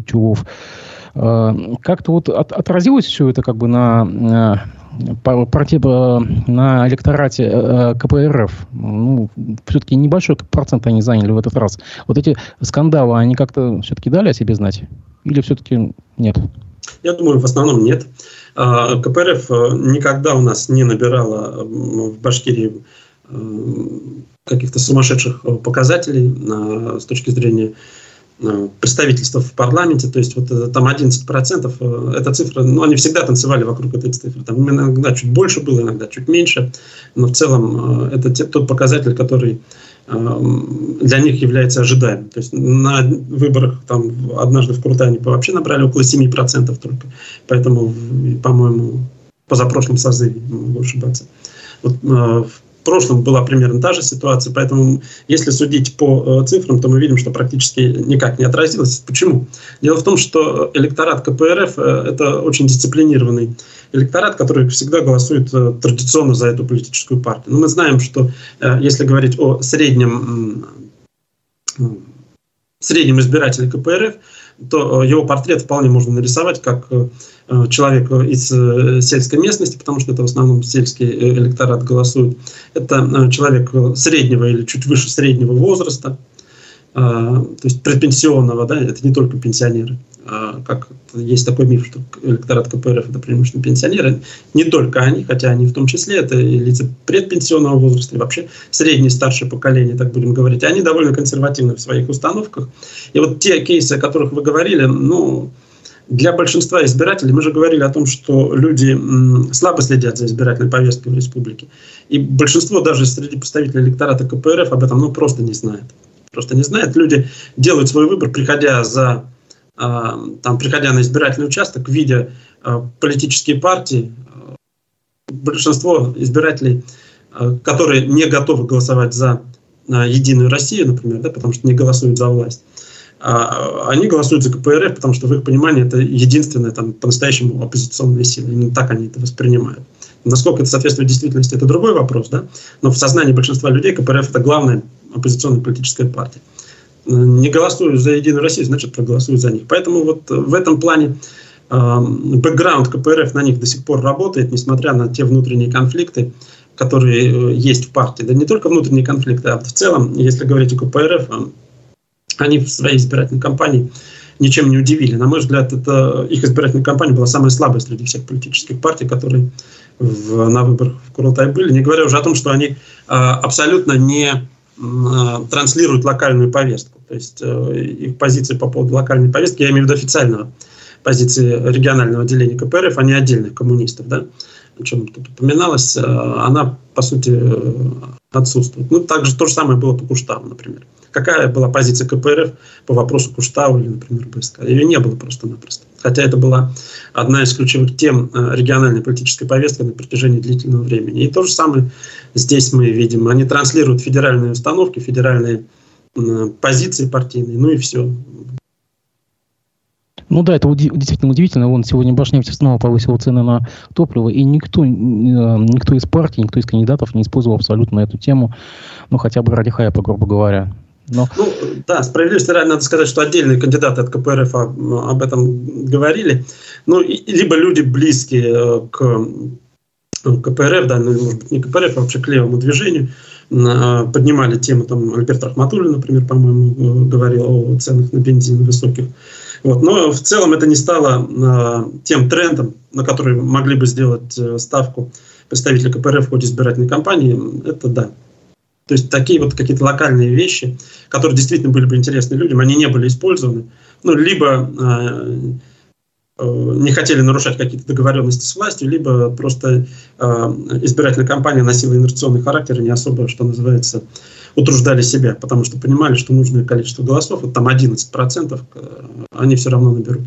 [SPEAKER 1] как-то вот от, отразилось все это как бы на... Э, типа на электорате э, КПРФ, ну, все-таки небольшой процент они заняли в этот раз. Вот эти скандалы, они как-то все-таки дали о себе знать? Или все-таки нет?
[SPEAKER 2] Я думаю, в основном нет. А, КПРФ э, никогда у нас не набирала в Башкирии каких-то сумасшедших показателей с точки зрения Э, представительства в парламенте, то есть вот э, там 11%, э, эта цифра, ну, они всегда танцевали вокруг этой цифры, там иногда чуть больше было, иногда чуть меньше, но в целом это тот показатель, который для них является ожидаемым. То есть на выборах там однажды в Крутане вообще набрали около 7% только, поэтому, по-моему, позапрошлом созыве, могу ошибаться. Вот, в прошлом была примерно та же ситуация, поэтому если судить по э, цифрам, то мы видим, что практически никак не отразилось. Почему? Дело в том, что электорат КПРФ э, – это очень дисциплинированный электорат, который всегда голосует э, традиционно за эту политическую партию. Но мы знаем, что если говорить о среднем, среднем избирателе КПРФ, то его портрет вполне можно нарисовать как Э, человек из э, сельской местности, потому что это в основном сельский э, электорат голосует. Это человек среднего или чуть выше среднего возраста, то есть предпенсионного, да, это не только пенсионеры. Как есть такой миф, что электорат КПРФ это преимущественно пенсионеры. Не только они, хотя они в том числе, это и лица предпенсионного возраста, и вообще среднее старшее поколение, так будем говорить. Они довольно консервативны в своих установках. И вот те кейсы, о которых вы говорили, ну, для большинства избирателей, мы же говорили о том, что люди слабо следят за избирательной повесткой в республике. И большинство даже среди представителей электората КПРФ об этом ну, просто не знает. Просто не знает. Люди делают свой выбор, приходя за там, приходя на избирательный участок, видя политические партии, большинство избирателей, которые не готовы голосовать за Единую Россию, например, да, потому что не голосуют за власть, а, они голосуют за КПРФ, потому что в их понимании это единственная там по-настоящему оппозиционная сила. Именно так они это воспринимают. Насколько это соответствует действительности, это другой вопрос, да? но в сознании большинства людей КПРФ это главная оппозиционная политическая партия. Не голосую за Единую Россию, значит проголосую за них. Поэтому вот в этом плане бэкграунд КПРФ на них до сих пор работает, несмотря на те внутренние конфликты, которые э, есть в партии. Да не только внутренние конфликты, а в целом, если говорить о КПРФ, они в своей избирательной кампании ничем не удивили. На мой взгляд, это их избирательная кампания была самая слабая среди всех политических партий, которые в, на выборах в Курултай были, не говоря уже о том, что они а, абсолютно не а, транслируют локальную повестку. То есть а, их позиции по поводу локальной повестки, я имею в виду официального позиции регионального отделения КПРФ, а не отдельных коммунистов, да, о чем тут упоминалось, а, она, по сути, отсутствует. Ну, также то же самое было по Куштаву, например. Какая была позиция КПРФ по вопросу Куштау или, например, БСК? Ее не было просто-напросто. Хотя это была одна из ключевых тем э, региональной политической повестки на протяжении длительного времени. И то же самое здесь мы видим. Они транслируют федеральные установки, федеральные позиции партийные, ну и все.
[SPEAKER 1] Ну да, это уди- действительно удивительно. Вон сегодня Башнефть снова повысила цены на топливо, и никто, э, никто из партий, никто из кандидатов не использовал абсолютно эту тему, ну хотя бы ради хайпа, грубо говоря.
[SPEAKER 2] Но... Ну, да, справедливости ради надо сказать, что отдельные кандидаты от КПРФ об этом говорили. Ну, либо люди близкие э, к ну, КПРФ, да, ну, может быть, не КПРФ, а вообще к левому движению, э, поднимали тему, там, Альберт Рахматуллин, например, по-моему, э, говорил о ценах на бензин высоких. Вот. Но в целом это не стало тем трендом, на который могли бы сделать ставку представители КПРФ в ходе избирательной кампании. Это да, то есть такие вот какие-то локальные вещи, которые действительно были бы интересны людям, они не были использованы. Ну, либо э, э, не хотели нарушать какие-то договоренности с властью, либо просто э, избирательная кампания носила инерционный характер и не особо, что называется, утруждали себя, потому что понимали, что нужное количество голосов, вот там 11%, э, они все равно наберут.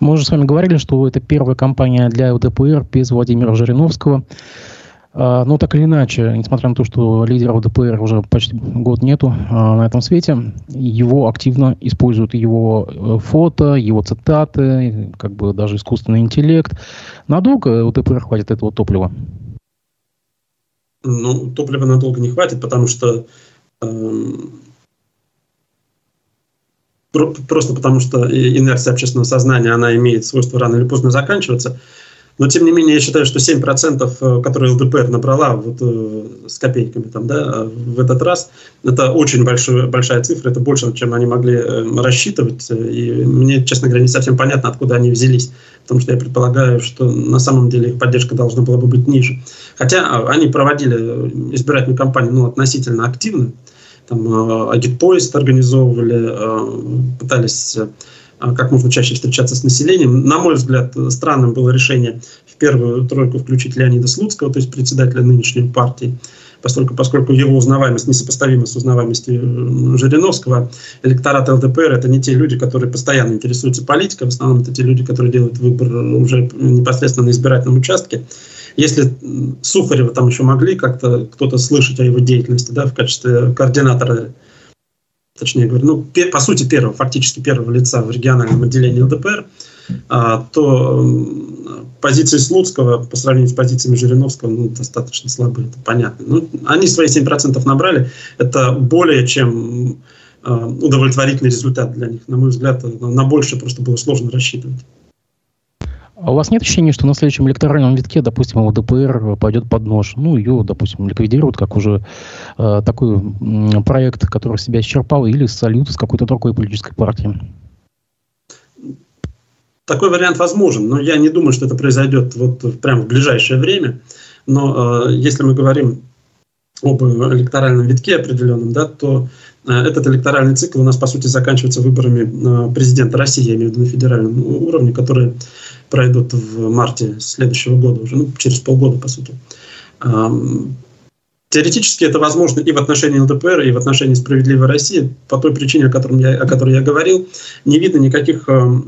[SPEAKER 1] Мы уже с вами говорили, что это первая кампания для ЛДПР без Владимира Жириновского. А, но так или иначе, несмотря на то, что лидера ДПР уже почти год нету а, на этом свете, его активно используют его э, фото, его цитаты, как бы даже искусственный интеллект. Надолго у ДПР хватит этого топлива?
[SPEAKER 2] Ну, топлива надолго не хватит, потому что э, просто потому что инерция общественного сознания, она имеет свойство рано или поздно заканчиваться. Но, тем не менее, я считаю, что 7%, э, которые ЛДПР набрала вот, э, с копейками там, да, в этот раз, это очень большой, большая цифра, это больше, чем они могли э, рассчитывать. И мне, честно говоря, не совсем понятно, откуда они взялись. Потому что я предполагаю, что на самом деле их поддержка должна была бы быть ниже. Хотя а, они проводили избирательную кампанию ну, относительно активно. Там агитпоезд организовывали, пытались а, как можно чаще встречаться с населением. На мой взгляд, странным было решение в первую тройку включить Леонида Слуцкого, то есть председателя нынешней партии, поскольку, поскольку его узнаваемость несопоставима с узнаваемостью Жириновского. Электорат ЛДПР – это не те люди, которые постоянно интересуются политикой, в основном это те люди, которые делают выбор уже непосредственно на избирательном участке. Если Сухарева там еще могли как-то кто-то слышать о его деятельности да, в качестве координатора точнее говоря, ну, по сути, первого, фактически первого лица в региональном отделении ЛДПР, а, то позиции Слуцкого по сравнению с позициями Жириновского ну, достаточно слабые, это понятно. Ну, они свои 7% набрали, это более чем а, удовлетворительный результат для них. На мой взгляд, на больше просто было сложно рассчитывать.
[SPEAKER 1] А у вас нет ощущения, что на следующем электоральном витке, допустим, ЛДПР пойдет под нож? Ну, ее, допустим, ликвидируют как уже э, такой э, проект, который себя исчерпал, или сольют с какой-то другой политической партией?
[SPEAKER 2] Такой вариант возможен, но я не думаю, что это произойдет вот прямо в ближайшее время. Но э, если мы говорим об электоральном витке определенном, да, то э, этот электоральный цикл у нас, по сути, заканчивается выборами э, президента России, я имею в виду на федеральном уровне, которые пройдут в марте следующего года уже, ну, через полгода, по сути. Теоретически это возможно и в отношении ЛДПР, и в отношении «Справедливой России», по той причине, о, котором я, о которой я говорил, не видно никаких э,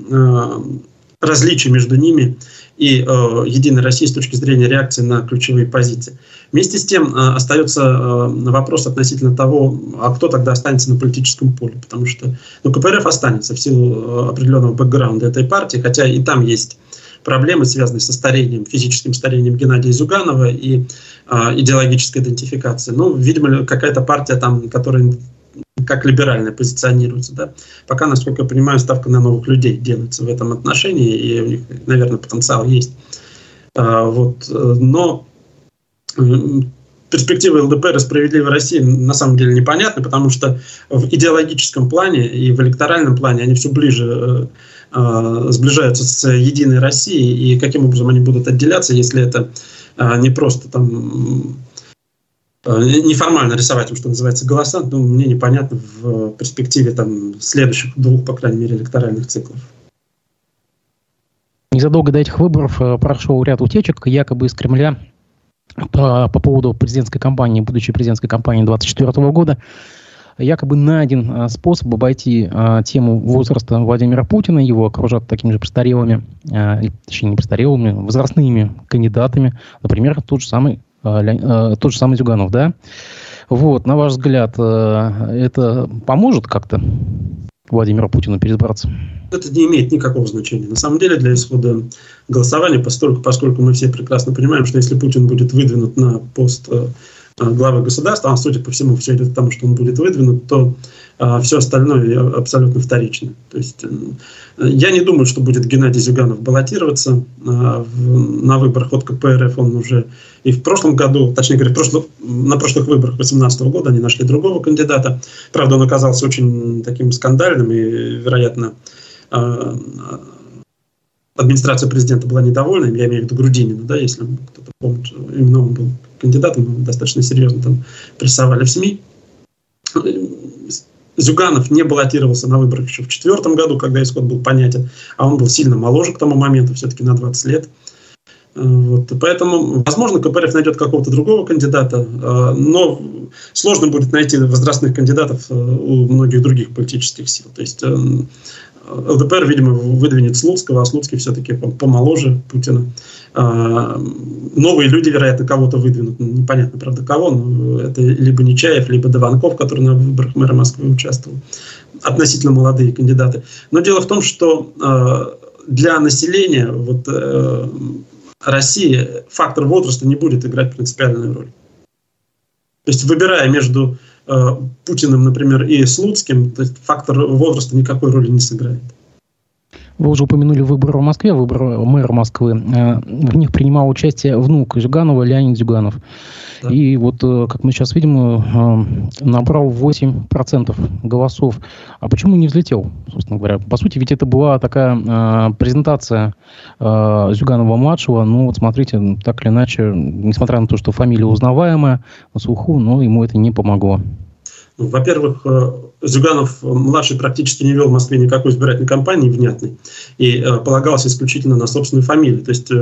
[SPEAKER 2] различий между ними и э, «Единой Россией» с точки зрения реакции на ключевые позиции. Вместе с тем э, остается э, вопрос относительно того, а кто тогда останется на политическом поле, потому что ну, КПРФ останется в силу определенного бэкграунда этой партии, хотя и там есть проблемы, связанные со старением, физическим старением Геннадия Зюганова и э, идеологической идентификацией. Ну, видимо, какая-то партия там, которая как либеральная позиционируется. Да? Пока, насколько я понимаю, ставка на новых людей делается в этом отношении, и у них, наверное, потенциал есть. А, вот. Но перспективы ЛДПР и «Справедливой России» на самом деле непонятны, потому что в идеологическом плане и в электоральном плане они все ближе э, э, сближаются с «Единой Россией», и каким образом они будут отделяться, если это э, не просто там э, неформально рисовать им, что называется, голоса, ну, мне непонятно в перспективе там, следующих двух, по крайней мере, электоральных циклов.
[SPEAKER 1] Незадолго до этих выборов э, прошел ряд утечек, якобы из Кремля по, по поводу президентской кампании, будущей президентской кампании 2024 года якобы найден а, способ обойти а, тему возраста Владимира Путина. Его окружат такими же престарелыми, а, точнее не престарелыми, возрастными кандидатами. Например, тот же самый, тот же самый Зюганов, да? Вот, на ваш взгляд, это поможет как-то Владимиру Путину переизбраться?
[SPEAKER 2] Это не имеет никакого значения. На самом деле для исхода голосования, поскольку, поскольку мы все прекрасно понимаем, что если Путин будет выдвинут на пост главы государства, а судя по всему все идет к тому, что он будет выдвинут, то а, все остальное абсолютно вторично. То есть э, я не думаю, что будет Геннадий Зюганов баллотироваться а, в, на выборах от КПРФ. Он уже и в прошлом году, точнее говоря, в прошлом, на прошлых выборах 2018 года они нашли другого кандидата. Правда, он оказался очень таким скандальным и, вероятно, а, администрация президента была недовольна, я имею в виду Грудинина, да, если кто-то помнит, именно он был кандидатом, достаточно серьезно там прессовали в СМИ. Зюганов не баллотировался на выборах еще в четвертом году, когда исход был понятен, а он был сильно моложе к тому моменту, все-таки на 20 лет. Вот. Поэтому, возможно, КПРФ найдет какого-то другого кандидата, но сложно будет найти возрастных кандидатов э, у многих других политических сил. То есть э, ЛДПР, видимо, выдвинет Слуцкого, а Слуцкий все-таки помоложе Путина. А, новые люди, вероятно, кого-то выдвинут. Ну, непонятно, правда, кого, но это либо Нечаев, либо Дованков, который на выборах мэра Москвы участвовал. Относительно молодые кандидаты. Но дело в том, что а, для населения вот, э, России фактор возраста не будет играть принципиальную роль. То есть, выбирая между Э, Путиным, например, и Слуцким, то есть фактор возраста никакой роли не сыграет.
[SPEAKER 1] Вы уже упомянули выборы в Москве, выборы мэра Москвы. Э, в них принимал участие внук Зюганова Леонид Зюганов. Да. И вот, э, как мы сейчас видим, э, набрал 8% голосов. А почему не взлетел, собственно говоря? По сути, ведь это была такая презентация Зюганова-младшего. Ну, вот смотрите, так или иначе, несмотря на то, что фамилия узнаваемая на слуху, но ему это не помогло.
[SPEAKER 2] Во-первых, э, Зюганов э, практически не вел в Москве никакой избирательной кампании внятной и э, полагался исключительно на собственную фамилию. То есть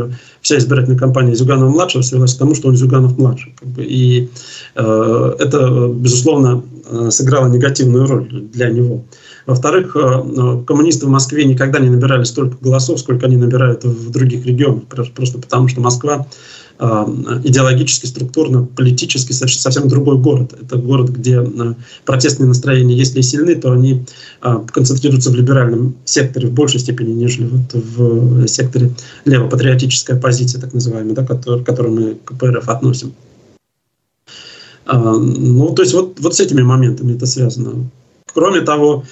[SPEAKER 2] вся избирательная кампания Зюганова младшего свелась к тому, что он Зюганов младший. Как бы, и это, безусловно, сыграло негативную роль для него. Во-вторых, коммунисты в Москве никогда не набирали столько голосов, сколько они набирают в других регионах, просто потому что Москва идеологически, структурно, политически совсем другой город. Это город, где э, протестные настроения, если и сильны, то они э, концентрируются в либеральном секторе в большей степени, нежели вот в секторе левопатриотической оппозиции, так называемой, да, к которой мы КПРФ относим. Ну, то есть вот, вот с этими моментами это связано. Кроме того,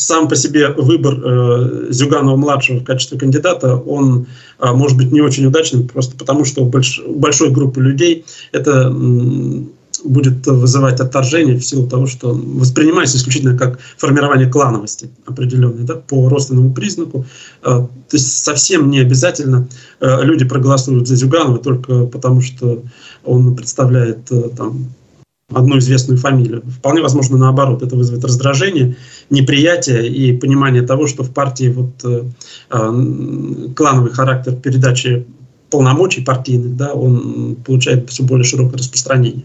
[SPEAKER 2] сам по себе выбор э, Зюганова-младшего в качестве кандидата, он э, может быть не очень удачным, просто потому что у, больш, у большой группы людей это м, будет вызывать отторжение в силу того, что воспринимается исключительно как формирование клановости определенной, да, по родственному признаку. Э, то есть совсем не обязательно э, люди проголосуют за Зюганова только потому, что он представляет э, там, одну известную фамилию. Вполне возможно наоборот, это вызовет раздражение, неприятие и понимание того, что в партии вот э, э, клановый характер передачи полномочий партийных, да, он получает все более широкое распространение.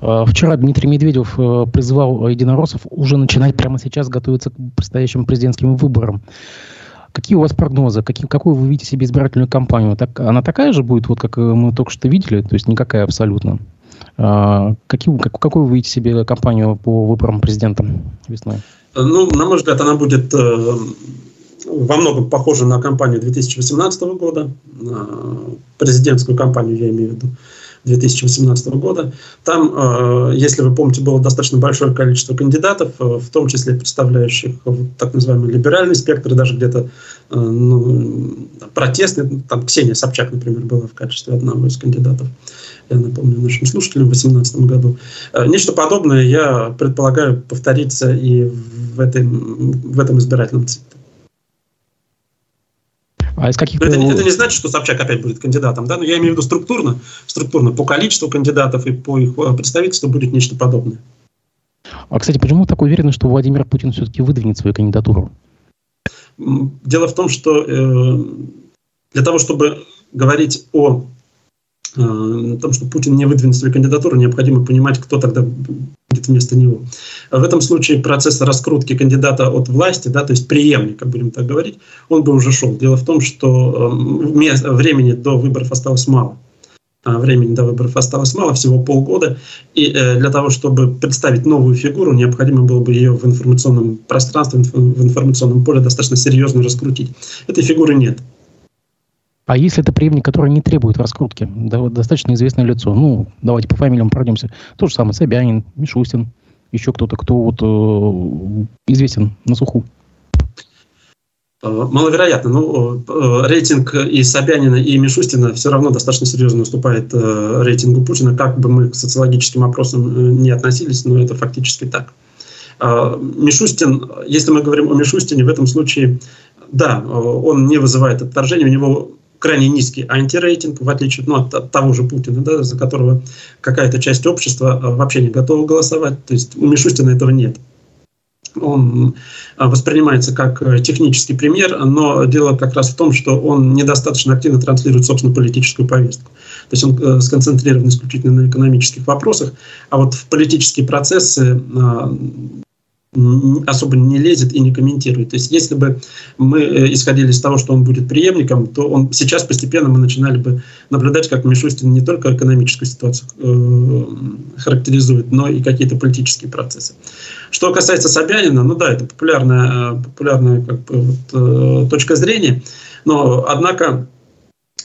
[SPEAKER 1] А, вчера Дмитрий Медведев э, призывал единороссов уже начинать прямо сейчас готовиться к предстоящим президентским выборам. Какие у вас прогнозы? Какие, какую вы видите себе избирательную кампанию? Так, она такая же будет, вот как э, мы только что видели, то есть никакая абсолютно? А, какие, как, какую вы видите себе кампанию по выборам президента весной?
[SPEAKER 2] Ну, на мой взгляд, она будет э, во многом похожа на кампанию 2018 года, президентскую кампанию, я имею в виду. 2018 года. Там, э, если вы помните, было достаточно большое количество кандидатов, э, в том числе представляющих так называемый либеральный спектр, даже где-то э, ну, протестный. Там Ксения Собчак, например, была в качестве одного из кандидатов. Я напомню нашим слушателям в 2018 году. Нечто подобное, я предполагаю, повторится и в, этой, в этом избирательном цикле. А из каких это, это не значит, что Собчак опять будет кандидатом, да, но я имею в виду структурно, структурно по количеству кандидатов и по их э, представительству будет нечто подобное.
[SPEAKER 1] А, кстати, почему так уверены, что Владимир Путин все-таки выдвинет свою кандидатуру?
[SPEAKER 2] Дело в том, что э, для того, чтобы говорить о о том, что Путин не выдвинет свою кандидатуру, необходимо понимать, кто тогда будет вместо него. В этом случае процесс раскрутки кандидата от власти, да, то есть преемника, будем так говорить, он бы уже шел. Дело в том, что э, времени до выборов осталось мало. А времени до выборов осталось мало, всего полгода. И э, для того, чтобы представить новую фигуру, необходимо было бы ее в информационном пространстве, в информационном поле достаточно серьезно раскрутить. Этой фигуры нет.
[SPEAKER 1] А если это преемник, который не требует раскрутки, достаточно известное лицо, ну, давайте по фамилиям пройдемся, то же самое Собянин, Мишустин, еще кто-то, кто вот э, известен на суху.
[SPEAKER 2] Э, маловероятно. Ну, э, рейтинг и Собянина, и Мишустина все равно достаточно серьезно уступает э, рейтингу Путина, как бы мы к социологическим опросам не относились, но это фактически так. Мишустин, если мы говорим о Мишустине, в этом случае, да, он не вызывает отторжения, у него крайне низкий антирейтинг, в отличие ну, от, от того же Путина, да, за которого какая-то часть общества а, вообще не готова голосовать. То есть у Мишустина этого нет. Он а, воспринимается как э, технический пример, но дело как раз в том, что он недостаточно активно транслирует, собственно, политическую повестку. То есть он э, сконцентрирован исключительно на экономических вопросах, а вот в политические процессы а, особо не лезет и не комментирует. То есть если бы мы э, исходили из того, что он будет преемником, то он сейчас постепенно мы начинали бы наблюдать, как Мишустин не только экономическую ситуацию э, характеризует, но и какие-то политические процессы. Что касается Собянина, ну да, это популярная, э, популярная как бы, вот, э, точка зрения, но однако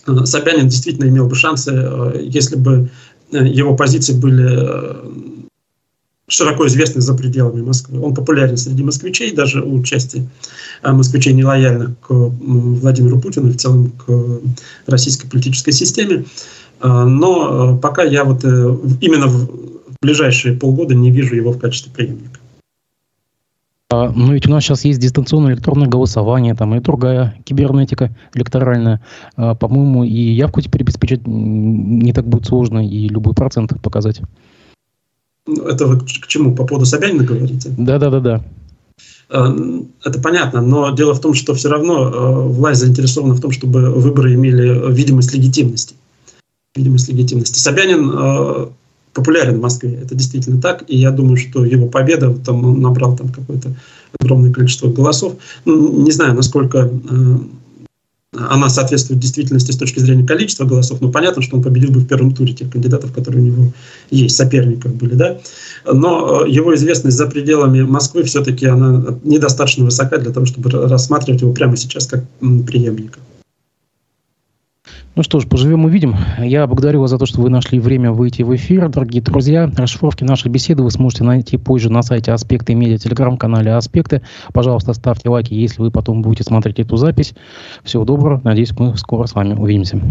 [SPEAKER 2] э, Собянин действительно имел бы шансы, э, если бы его позиции были широко известный за пределами Москвы. Он популярен среди москвичей, даже у части а, москвичей нелояльных к Владимиру Путину и в целом к российской политической системе. А, но а, пока я вот э, именно в ближайшие полгода не вижу его в качестве преемника.
[SPEAKER 1] Но ведь у нас сейчас есть дистанционное электронное голосование, там и другая кибернетика электоральная. По-моему, и явку теперь обеспечить не так будет сложно, и любой процент показать.
[SPEAKER 2] Это вы к чему? По поводу Собянина говорите?
[SPEAKER 1] Да, да, да, да.
[SPEAKER 2] Это понятно, но дело в том, что все равно э, власть заинтересована в том, чтобы выборы имели видимость легитимности. Видимость легитимности. Собянин э, популярен в Москве, это действительно так, и я думаю, что его победа, там он набрал там какое-то огромное количество голосов. Ну, не знаю, насколько э, она соответствует действительности с точки зрения количества голосов, но понятно, что он победил бы в первом туре тех кандидатов, которые у него есть, соперников были, да. Но э, его известность за пределами Москвы все-таки она недостаточно высока для того, чтобы рассматривать его прямо сейчас как преемника.
[SPEAKER 1] Ну что ж, поживем увидим. Я благодарю вас за то, что вы нашли время выйти в эфир. Дорогие друзья, расшифровки нашей беседы вы сможете найти позже на сайте Аспекты Медиа, телеграм-канале Аспекты. Пожалуйста, ставьте лайки, если вы потом будете смотреть эту запись. Всего доброго. Надеюсь, мы скоро с вами увидимся.